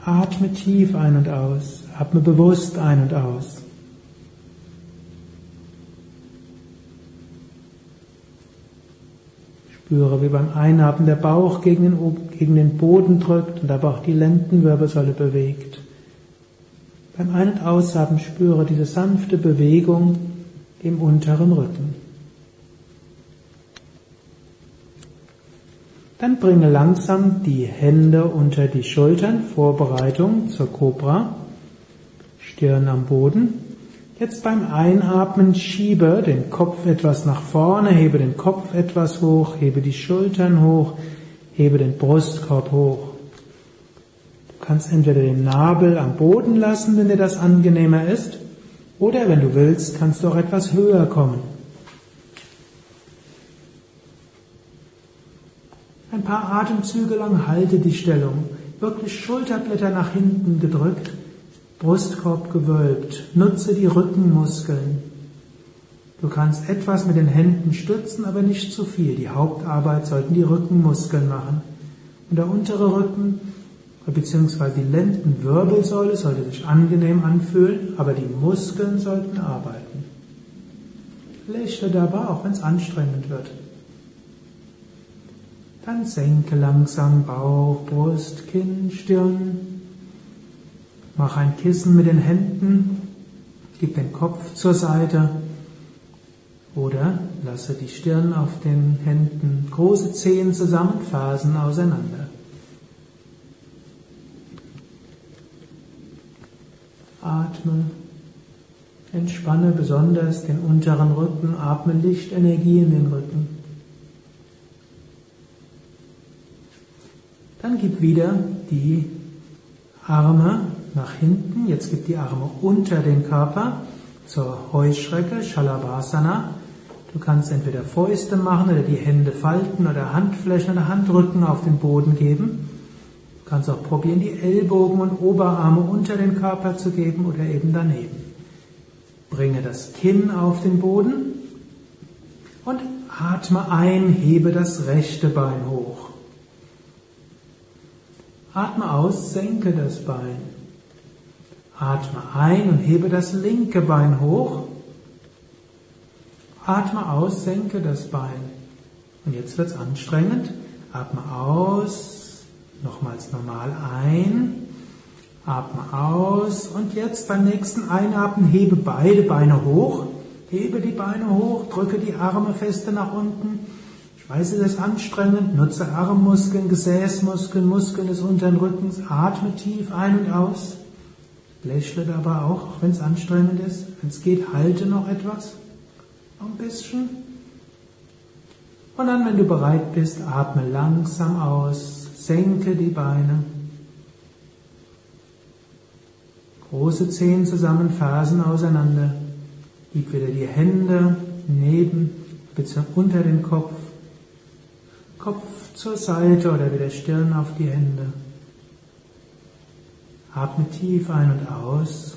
Atme tief ein und aus. Atme bewusst ein und aus. Spüre, wie beim Einatmen der Bauch gegen den, gegen den Boden drückt und aber auch die Lendenwirbelsäule bewegt. Beim Ein- und Ausatmen spüre diese sanfte Bewegung im unteren Rücken. Dann bringe langsam die Hände unter die Schultern, Vorbereitung zur Cobra. Stirn am Boden. Jetzt beim Einatmen schiebe den Kopf etwas nach vorne, hebe den Kopf etwas hoch, hebe die Schultern hoch, hebe den Brustkorb hoch. Du kannst entweder den Nabel am Boden lassen, wenn dir das angenehmer ist, oder wenn du willst, kannst du auch etwas höher kommen. Ein paar Atemzüge lang halte die Stellung. Wirklich Schulterblätter nach hinten gedrückt, Brustkorb gewölbt. Nutze die Rückenmuskeln. Du kannst etwas mit den Händen stützen, aber nicht zu viel. Die Hauptarbeit sollten die Rückenmuskeln machen. Und der untere Rücken beziehungsweise die Lendenwirbelsäule sollte sich angenehm anfühlen, aber die Muskeln sollten arbeiten. Lächle dabei, auch wenn es anstrengend wird. Dann senke langsam Bauch, Brust, Kinn, Stirn. Mach ein Kissen mit den Händen. Gib den Kopf zur Seite. Oder lasse die Stirn auf den Händen, große Zehen zusammen, Fersen auseinander. Atme. Entspanne besonders den unteren Rücken, atme Lichtenergie in den Rücken. Dann gib wieder die Arme nach hinten. Jetzt gib die Arme unter den Körper zur Heuschrecke, Shalabhasana. Du kannst entweder Fäuste machen oder die Hände falten oder Handflächen oder Handrücken auf den Boden geben. Du kannst auch probieren, die Ellbogen und Oberarme unter den Körper zu geben oder eben daneben. Bringe das Kinn auf den Boden und atme ein, hebe das rechte Bein hoch. Atme aus, senke das Bein. Atme ein und hebe das linke Bein hoch. Atme aus, senke das Bein. Und jetzt wird's anstrengend. Atme aus, nochmals normal ein. Atme aus und jetzt beim nächsten Einatmen hebe beide Beine hoch. Hebe die Beine hoch, drücke die Arme feste nach unten ich weiß, es ist anstrengend. Nutze Armmuskeln, Gesäßmuskeln, Muskeln des unteren Rückens. Atme tief ein und aus. Lächle dabei auch, auch wenn es anstrengend ist. Wenn es geht, halte noch etwas. Noch ein bisschen. Und dann, wenn du bereit bist, atme langsam aus. Senke die Beine. Große Zehen zusammen, Fersen auseinander. Gib wieder die Hände neben, bzw. unter den Kopf. Kopf zur Seite oder wieder Stirn auf die Hände. Atme tief ein und aus.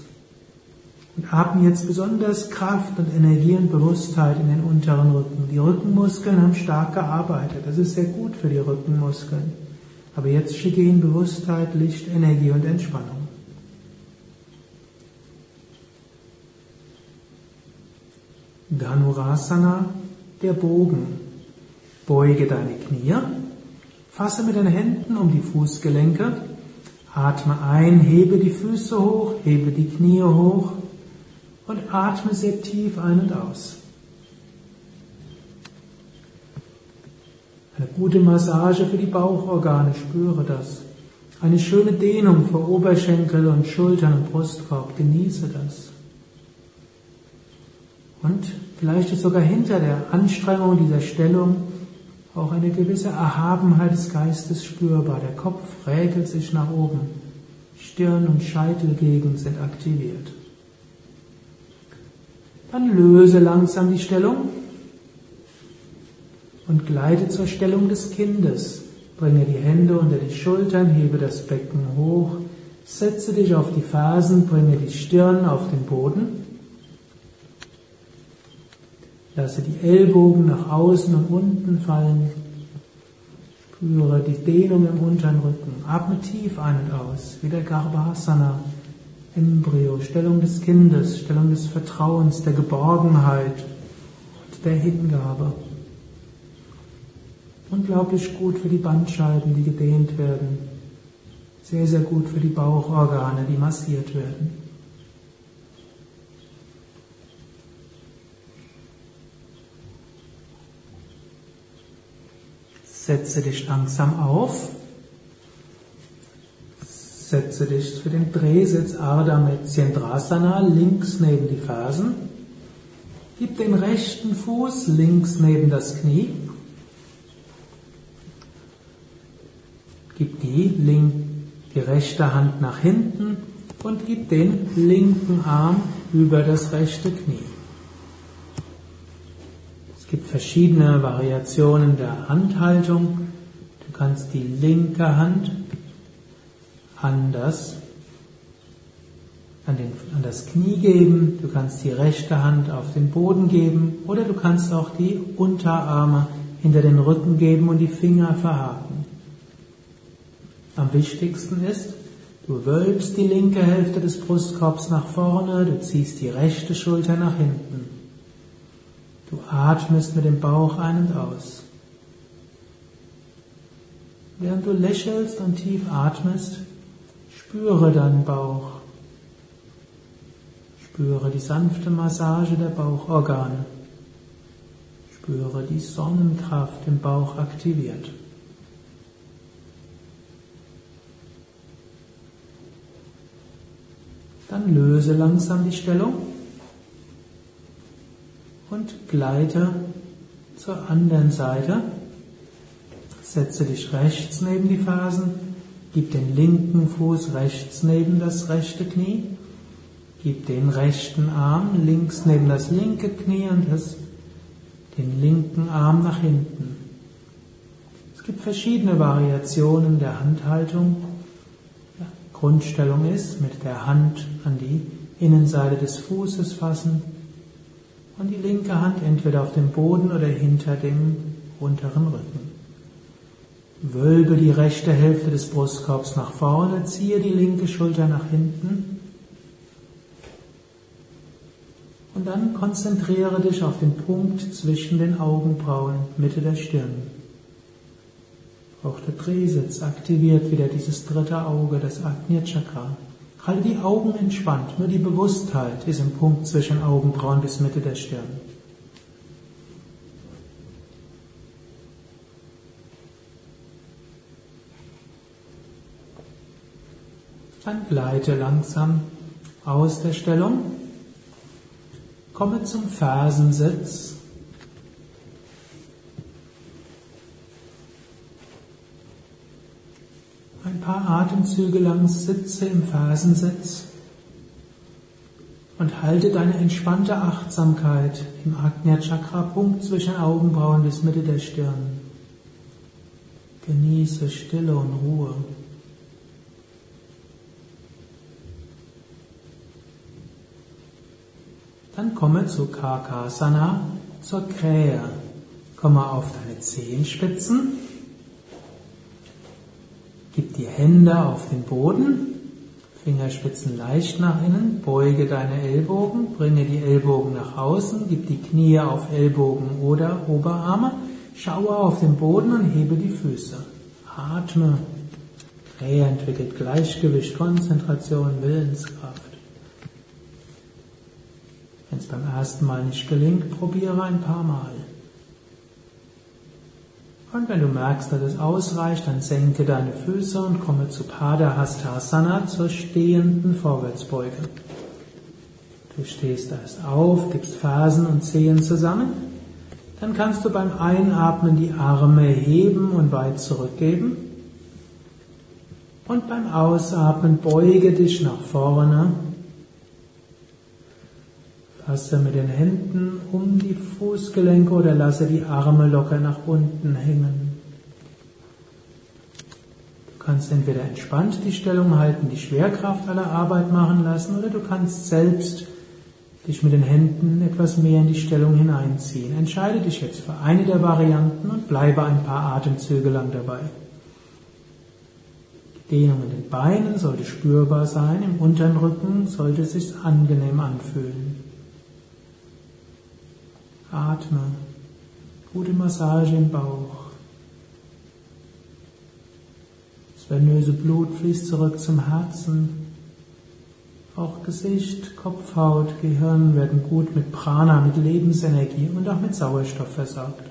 Und atme jetzt besonders Kraft und Energie und Bewusstheit in den unteren Rücken. Die Rückenmuskeln haben stark gearbeitet. Das ist sehr gut für die Rückenmuskeln. Aber jetzt schicke ihnen Bewusstheit, Licht, Energie und Entspannung. Dhanurasana, der Bogen. Beuge deine Knie, fasse mit den Händen um die Fußgelenke, atme ein, hebe die Füße hoch, hebe die Knie hoch und atme sehr tief ein und aus. Eine gute Massage für die Bauchorgane, spüre das. Eine schöne Dehnung für Oberschenkel und Schultern und Brustkorb, genieße das. Und vielleicht ist sogar hinter der Anstrengung dieser Stellung auch eine gewisse Erhabenheit des Geistes spürbar. Der Kopf räkelt sich nach oben. Stirn und Scheitelgegend sind aktiviert. Dann löse langsam die Stellung und gleite zur Stellung des Kindes. Bringe die Hände unter die Schultern, hebe das Becken hoch, setze dich auf die Fersen, bringe die Stirn auf den Boden. Lasse die Ellbogen nach außen und unten fallen. Spüre die Dehnung im unteren Rücken. Atme tief ein und aus. Wieder Garbhasana. Embryo, Stellung des Kindes, Stellung des Vertrauens, der Geborgenheit und der Hingabe. Unglaublich gut für die Bandscheiben, die gedehnt werden. Sehr, sehr gut für die Bauchorgane, die massiert werden. Setze dich langsam auf. Setze dich für den Drehsitz Ardha Metsyendrasana links neben die Fersen. Gib den rechten Fuß links neben das Knie. Gib die, link, die rechte Hand nach hinten und gib den linken Arm über das rechte Knie. Es gibt verschiedene Variationen der Handhaltung. Du kannst die linke Hand an das, an, den, an das Knie geben, du kannst die rechte Hand auf den Boden geben oder du kannst auch die Unterarme hinter den Rücken geben und die Finger verhaken. Am wichtigsten ist, du wölbst die linke Hälfte des Brustkorbs nach vorne, du ziehst die rechte Schulter nach hinten. Du atmest mit dem Bauch ein und aus. Während du lächelst und tief atmest, Spüre deinen Bauch. Spüre die sanfte Massage der Bauchorgane. Spüre die Sonnenkraft im Bauch aktiviert. Dann löse langsam die Stellung und gleite zur anderen Seite. Setze dich rechts neben die Fersen Gib den linken Fuß rechts neben das rechte Knie. Gib den rechten Arm links neben das linke Knie und das, den linken Arm nach hinten. Es gibt verschiedene Variationen der Handhaltung. Grundstellung ist, mit der Hand an die Innenseite des Fußes fassen und die linke Hand entweder auf dem Boden oder hinter dem unteren Rücken. Wölbe die rechte Hälfte des Brustkorbs nach vorne, ziehe die linke Schulter nach hinten und dann konzentriere dich auf den Punkt zwischen den Augenbrauen, Mitte der Stirn. Auch der Drehsitz aktiviert wieder dieses dritte Auge, das Agnya Chakra. Halte die Augen entspannt, nur die Bewusstheit ist im Punkt zwischen Augenbrauen bis Mitte der Stirn. Dann gleite langsam aus der Stellung. Komme zum Fersensitz. Paar Atemzüge lang sitze im Fersensitz und halte deine entspannte Achtsamkeit im Agnya Chakra Punkt zwischen Augenbrauen bis Mitte der Stirn. Genieße Stille und Ruhe. Dann komme zu Karkasana, zur Krähe. Komme auf deine Zehenspitzen. Gib die Hände auf den Boden. Fingerspitzen leicht nach innen. Beuge deine Ellbogen. Bringe die Ellbogen nach außen. Gib die Knie auf Ellbogen oder Oberarme. Schaue auf den Boden und hebe die Füße. Atme. Krähe entwickelt Gleichgewicht, Konzentration, Willenskraft. Wenn es beim ersten Mal nicht gelingt, probiere ein paar Mal. Und wenn du merkst, dass es ausreicht, dann senke deine Füße und komme zu Padahastasana, zur stehenden Vorwärtsbeuge. Du stehst erst auf, gibst Fersen und Zehen zusammen. Dann kannst du beim Einatmen die Arme heben und weit zurückgeben. Und beim Ausatmen beuge dich nach vorne Fasse mit den Händen um die Fußgelenke oder lasse die Arme locker nach unten hängen. Du kannst entweder entspannt die Stellung halten, die Schwerkraft aller Arbeit machen lassen, oder du kannst selbst dich mit den Händen etwas mehr in die Stellung hineinziehen. Entscheide dich jetzt für eine der Varianten und bleibe ein paar Atemzüge lang dabei. Die Dehnung in den Beinen sollte spürbar sein, im unteren Rücken sollte es sich angenehm anfühlen. Atme. Gute Massage im Bauch. Das venöse Blut fließt zurück zum Herzen. Auch Gesicht, Kopfhaut, Gehirn werden gut mit Prana, mit Lebensenergie und auch mit Sauerstoff versorgt.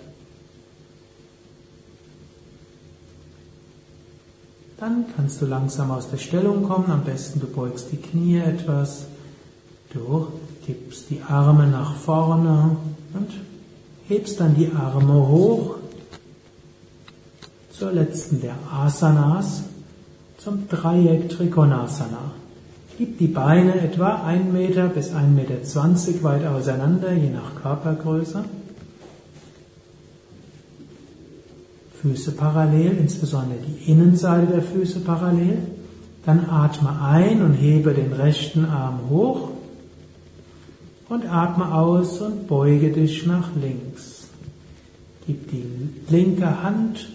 Dann kannst du langsam aus der Stellung kommen. Am besten du beugst die Knie etwas. Du gibst die Arme nach vorne und hebst dann die Arme hoch zur letzten der Asanas, zum Dreieck Trikonasana. Gib die Beine etwa 1 Meter bis 1,20 Meter weit auseinander, je nach Körpergröße. Füße parallel, insbesondere die Innenseite der Füße parallel. Dann atme ein und hebe den rechten Arm hoch und atme aus und beuge dich nach links. Gib die linke Hand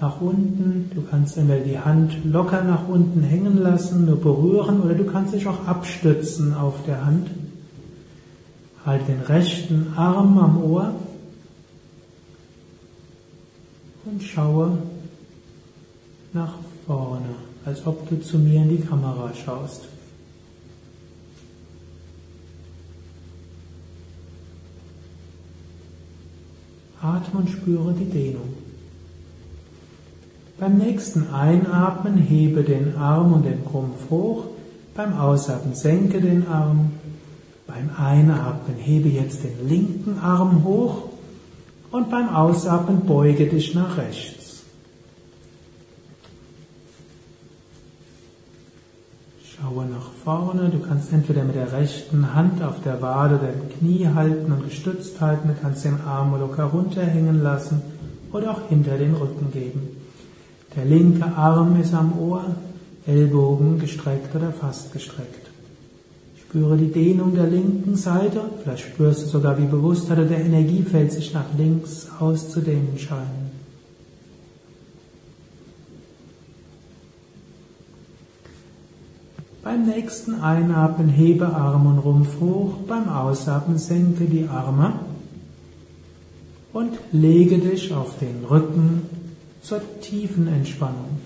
nach unten. Du kannst entweder die Hand locker nach unten hängen lassen, nur berühren, oder du kannst dich auch abstützen auf der Hand. Halte den rechten Arm am Ohr und schaue nach vorne, als ob du zu mir in die Kamera schaust. Atme und spüre die Dehnung. Beim nächsten Einatmen hebe den Arm und den Rumpf hoch. Beim Ausatmen senke den Arm. Beim Einatmen hebe jetzt den linken Arm hoch und beim Ausatmen beuge dich nach rechts. Schaue nach vorne. Du kannst entweder mit der rechten Hand auf der Wade dein Knie halten und gestützt halten. Du kannst den Arm locker runterhängen lassen oder auch hinter den Rücken geben. Der linke Arm ist am Ohr, Ellbogen gestreckt oder fast gestreckt. Spüre die Dehnung der linken Seite, vielleicht spürst du sogar, wie Bewusstheit oder der Energiefeld sich nach links auszudehnen scheinen. Beim nächsten Einatmen hebe Arm und Rumpf hoch, beim Ausatmen senke die Arme und lege dich auf den Rücken zur tiefen Entspannung.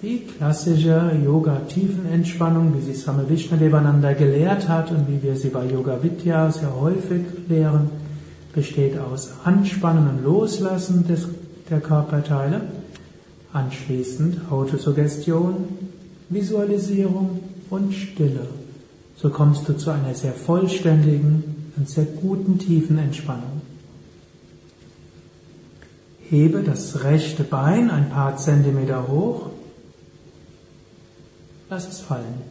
Die klassische Yoga-Tiefenentspannung, wie sie Swami Vishnadevananda gelehrt hat und wie wir sie bei Yoga Vidya sehr häufig lehren, besteht aus Anspannen und Loslassen des, der Körperteile Anschließend Autosuggestion, Visualisierung und Stille. So kommst du zu einer sehr vollständigen und sehr guten tiefen Entspannung. Hebe das rechte Bein ein paar Zentimeter hoch. Lass es fallen.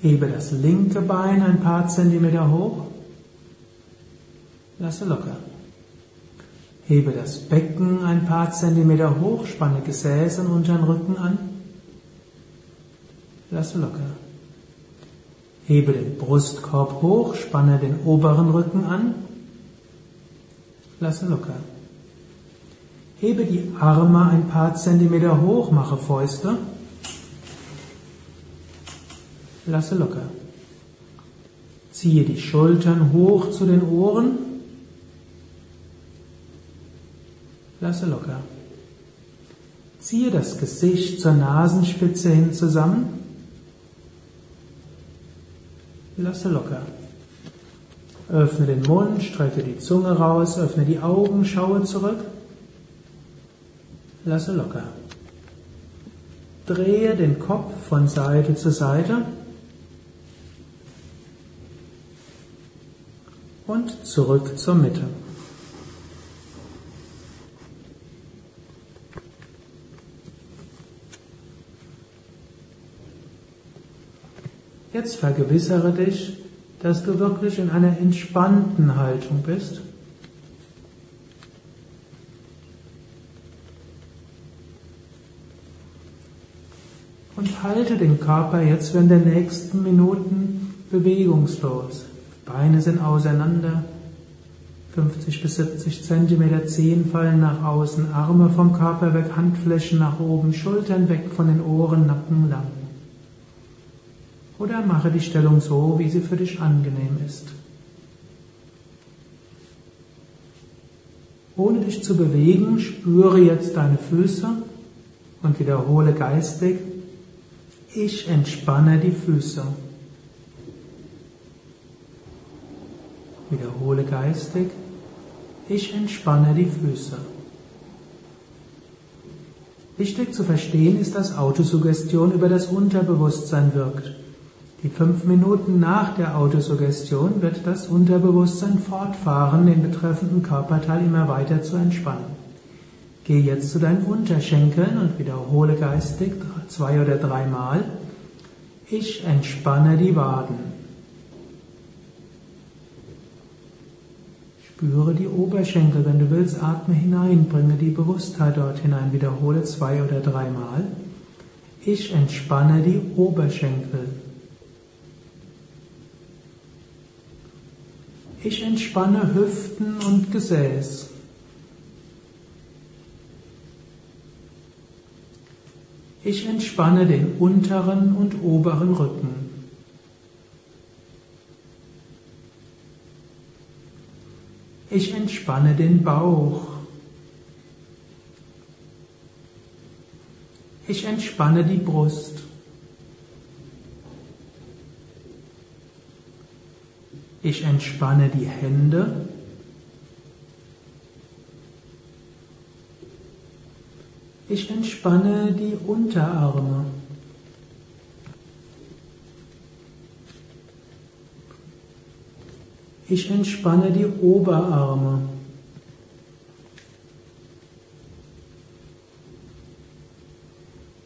Hebe das linke Bein ein paar Zentimeter hoch. Lasse locker. Hebe das Becken ein paar Zentimeter hoch, spanne Gesäß und unteren Rücken an. Lasse locker. Hebe den Brustkorb hoch, spanne den oberen Rücken an. Lasse locker. Hebe die Arme ein paar Zentimeter hoch, mache Fäuste. Lasse locker. Ziehe die Schultern hoch zu den Ohren. Lasse locker. Ziehe das Gesicht zur Nasenspitze hin zusammen. Lasse locker. Öffne den Mund, strecke die Zunge raus, öffne die Augen, schaue zurück. Lasse locker. Drehe den Kopf von Seite zu Seite und zurück zur Mitte. Jetzt vergewissere dich, dass du wirklich in einer entspannten Haltung bist. Und halte den Körper jetzt während der nächsten Minuten bewegungslos. Beine sind auseinander, 50 bis 70 Zentimeter, Zehen fallen nach außen, Arme vom Körper weg, Handflächen nach oben, Schultern weg von den Ohren, Nacken lang. Oder mache die Stellung so, wie sie für dich angenehm ist. Ohne dich zu bewegen, spüre jetzt deine Füße und wiederhole geistig, Ich entspanne die Füße. Wiederhole geistig. Ich entspanne die Füße. Wichtig zu verstehen ist, dass Autosuggestion über das Unterbewusstsein wirkt. Die fünf Minuten nach der Autosuggestion wird das Unterbewusstsein fortfahren, den betreffenden Körperteil immer weiter zu entspannen. Geh jetzt zu deinen Unterschenkeln und wiederhole geistig zwei oder dreimal. Ich entspanne die Waden. Spüre die Oberschenkel. Wenn du willst, atme hinein, bringe die Bewusstheit dort hinein. Wiederhole zwei oder dreimal. Ich entspanne die Oberschenkel. Ich entspanne Hüften und Gesäß. Ich entspanne den unteren und oberen Rücken. Ich entspanne den Bauch. Ich entspanne die Brust. Ich entspanne die Hände. Ich entspanne die Unterarme. Ich entspanne die Oberarme.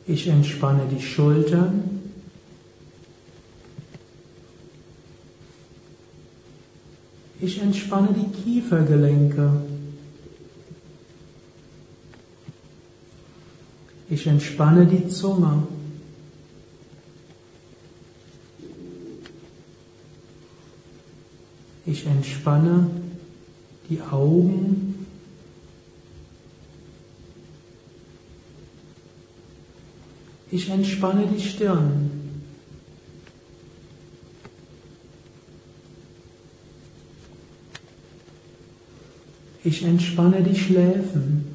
Ich entspanne die Schultern. Ich entspanne die Kiefergelenke. Ich entspanne die Zunge. Ich entspanne die Augen. Ich entspanne die Stirn. Ich entspanne die Schläfen.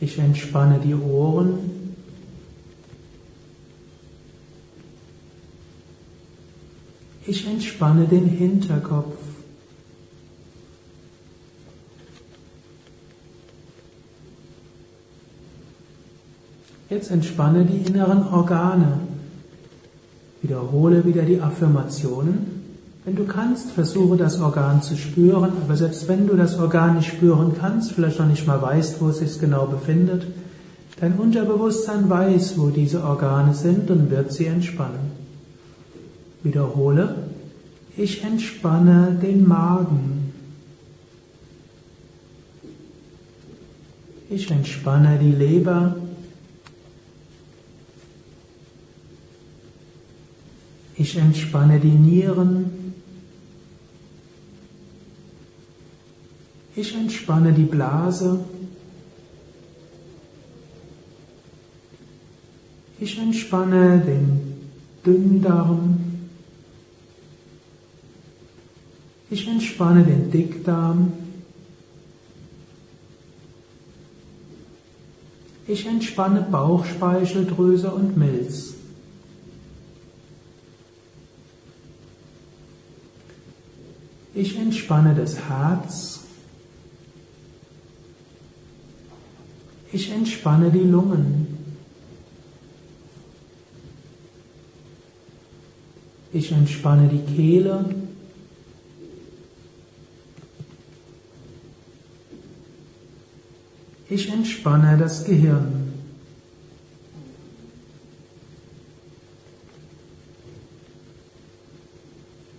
Ich entspanne die Ohren. Ich entspanne den Hinterkopf. Jetzt entspanne die inneren Organe. Wiederhole wieder die Affirmationen. Wenn du kannst, versuche das Organ zu spüren, aber selbst wenn du das Organ nicht spüren kannst, vielleicht noch nicht mal weißt, wo es sich genau befindet, dein Unterbewusstsein weiß, wo diese Organe sind und wird sie entspannen. Wiederhole, ich entspanne den Magen. Ich entspanne die Leber. Ich entspanne die Nieren. Ich entspanne die Blase. Ich entspanne den Dünndarm. Ich entspanne den Dickdarm. Ich entspanne Bauchspeicheldrüse und Milz. Ich entspanne das Herz. Ich entspanne die Lungen. Ich entspanne die Kehle. Ich entspanne das Gehirn.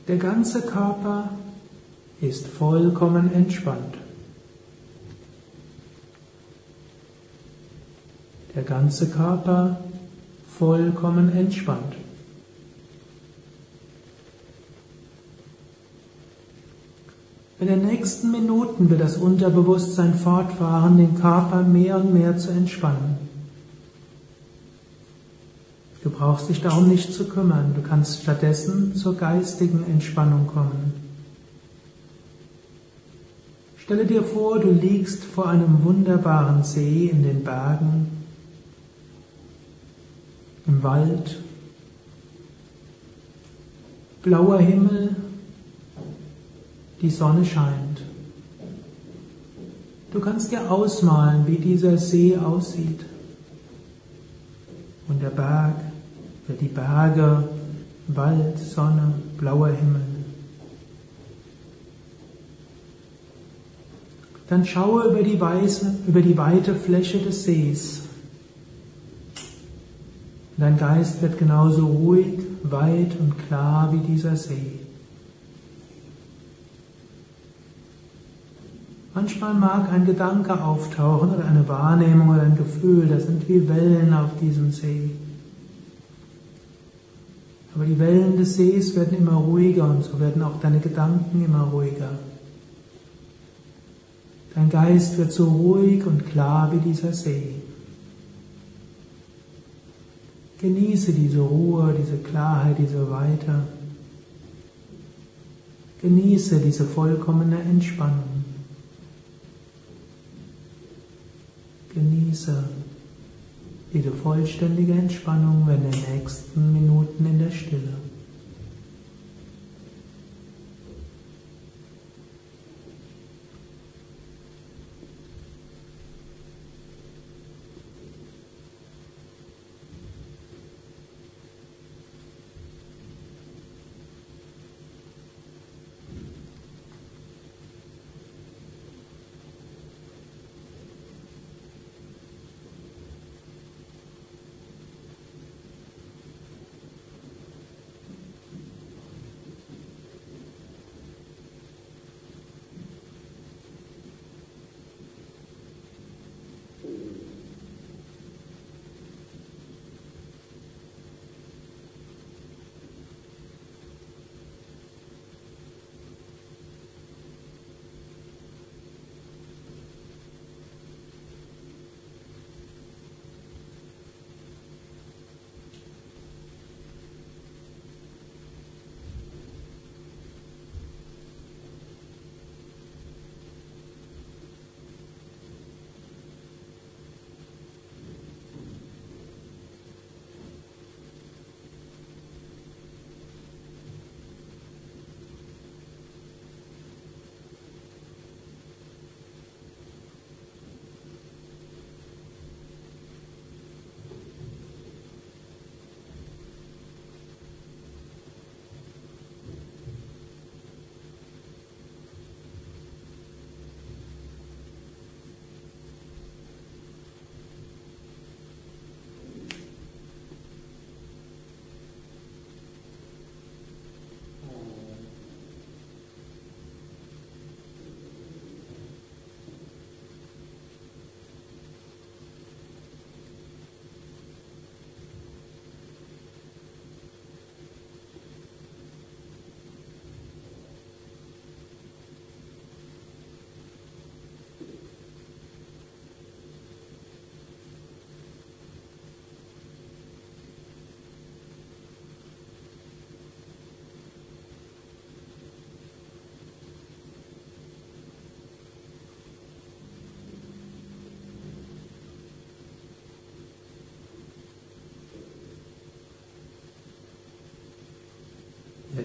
Der ganze Körper ist vollkommen entspannt. der ganze Körper vollkommen entspannt. In den nächsten Minuten wird das Unterbewusstsein fortfahren, den Körper mehr und mehr zu entspannen. Du brauchst dich darum nicht zu kümmern, du kannst stattdessen zur geistigen Entspannung kommen. Stelle dir vor, du liegst vor einem wunderbaren See in den Bergen, im Wald, blauer Himmel, die Sonne scheint. Du kannst dir ausmalen, wie dieser See aussieht. Und der Berg, die Berge, Wald, Sonne, blauer Himmel. Dann schaue über die, weiße, über die weite Fläche des Sees. Dein Geist wird genauso ruhig, weit und klar wie dieser See. Manchmal mag ein Gedanke auftauchen oder eine Wahrnehmung oder ein Gefühl, das sind wie Wellen auf diesem See. Aber die Wellen des Sees werden immer ruhiger und so werden auch deine Gedanken immer ruhiger. Dein Geist wird so ruhig und klar wie dieser See. Genieße diese Ruhe, diese Klarheit, diese Weite. Genieße diese vollkommene Entspannung. Genieße diese vollständige Entspannung in den nächsten Minuten in der Stille.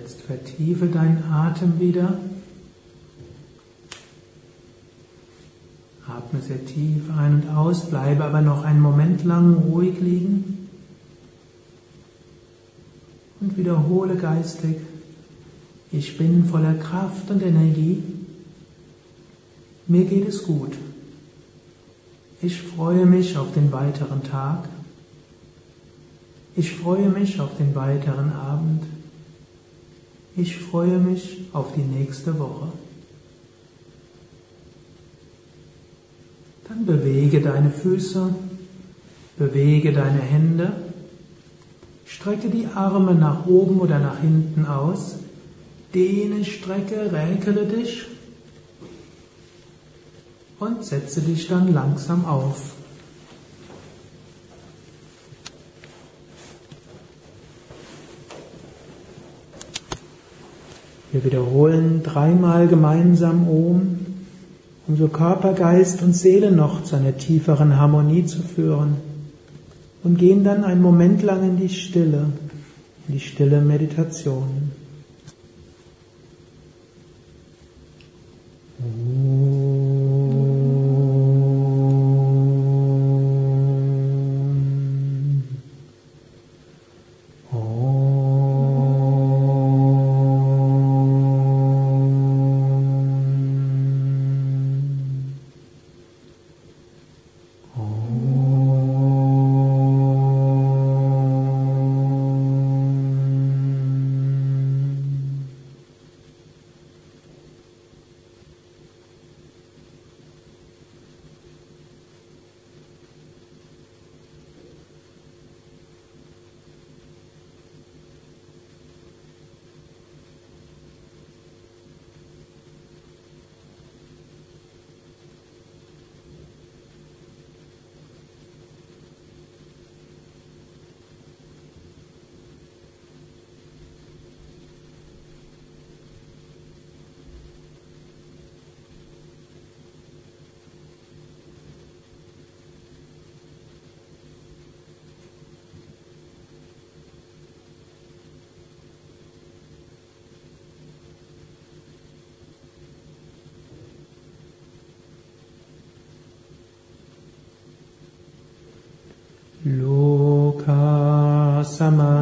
Jetzt vertiefe deinen Atem wieder. Atme sehr tief ein und aus, bleibe aber noch einen Moment lang ruhig liegen. Und wiederhole geistig, ich bin voller Kraft und Energie, mir geht es gut, ich freue mich auf den weiteren Tag, ich freue mich auf den weiteren Abend, ich freue mich auf die nächste Woche. Dann bewege deine Füße, bewege deine Hände, strecke die Arme nach oben oder nach hinten aus, dehne, strecke, räkele dich und setze dich dann langsam auf. Wir wiederholen dreimal gemeinsam Om um so Körper, Geist und Seele noch zu einer tieferen Harmonie zu führen. Und gehen dann einen Moment lang in die Stille, in die stille Meditation. Loka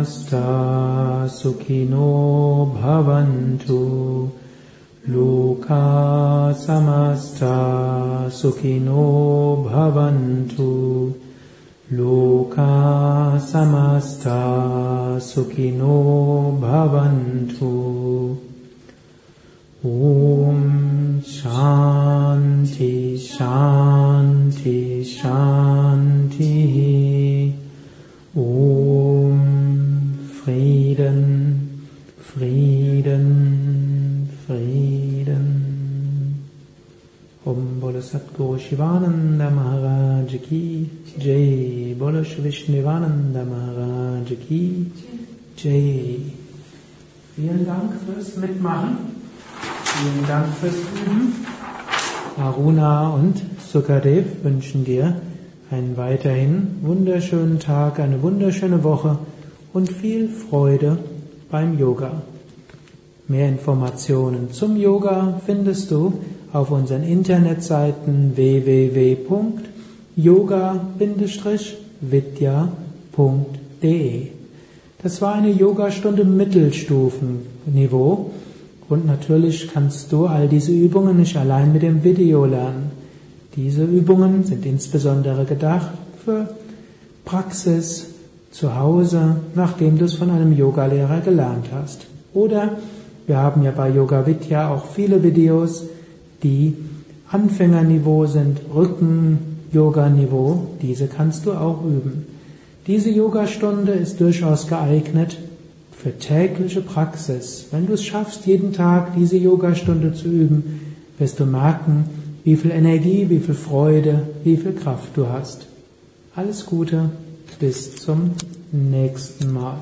සමස්තා සුඛිනෝ භවන්තු ලෝකා සමස්තා සුඛිනෝ භවන්තු ලෝකා සමස්තා සුඛිනෝ භවන්තු ඕ fürs Üben. Aruna und Sukadev wünschen dir einen weiterhin wunderschönen Tag, eine wunderschöne Woche und viel Freude beim Yoga. Mehr Informationen zum Yoga findest du auf unseren Internetseiten www.yoga-vidya.de. Das war eine Yogastunde Mittelstufenniveau und natürlich kannst du all diese Übungen nicht allein mit dem Video lernen. Diese Übungen sind insbesondere gedacht für Praxis zu Hause, nachdem du es von einem Yogalehrer gelernt hast. Oder wir haben ja bei Yoga Vidya auch viele Videos, die Anfängerniveau sind, Rücken-Yoga-Niveau. Diese kannst du auch üben. Diese Yogastunde ist durchaus geeignet für tägliche Praxis. Wenn du es schaffst, jeden Tag diese Yogastunde zu üben, wirst du merken, wie viel Energie, wie viel Freude, wie viel Kraft du hast. Alles Gute, bis zum nächsten Mal.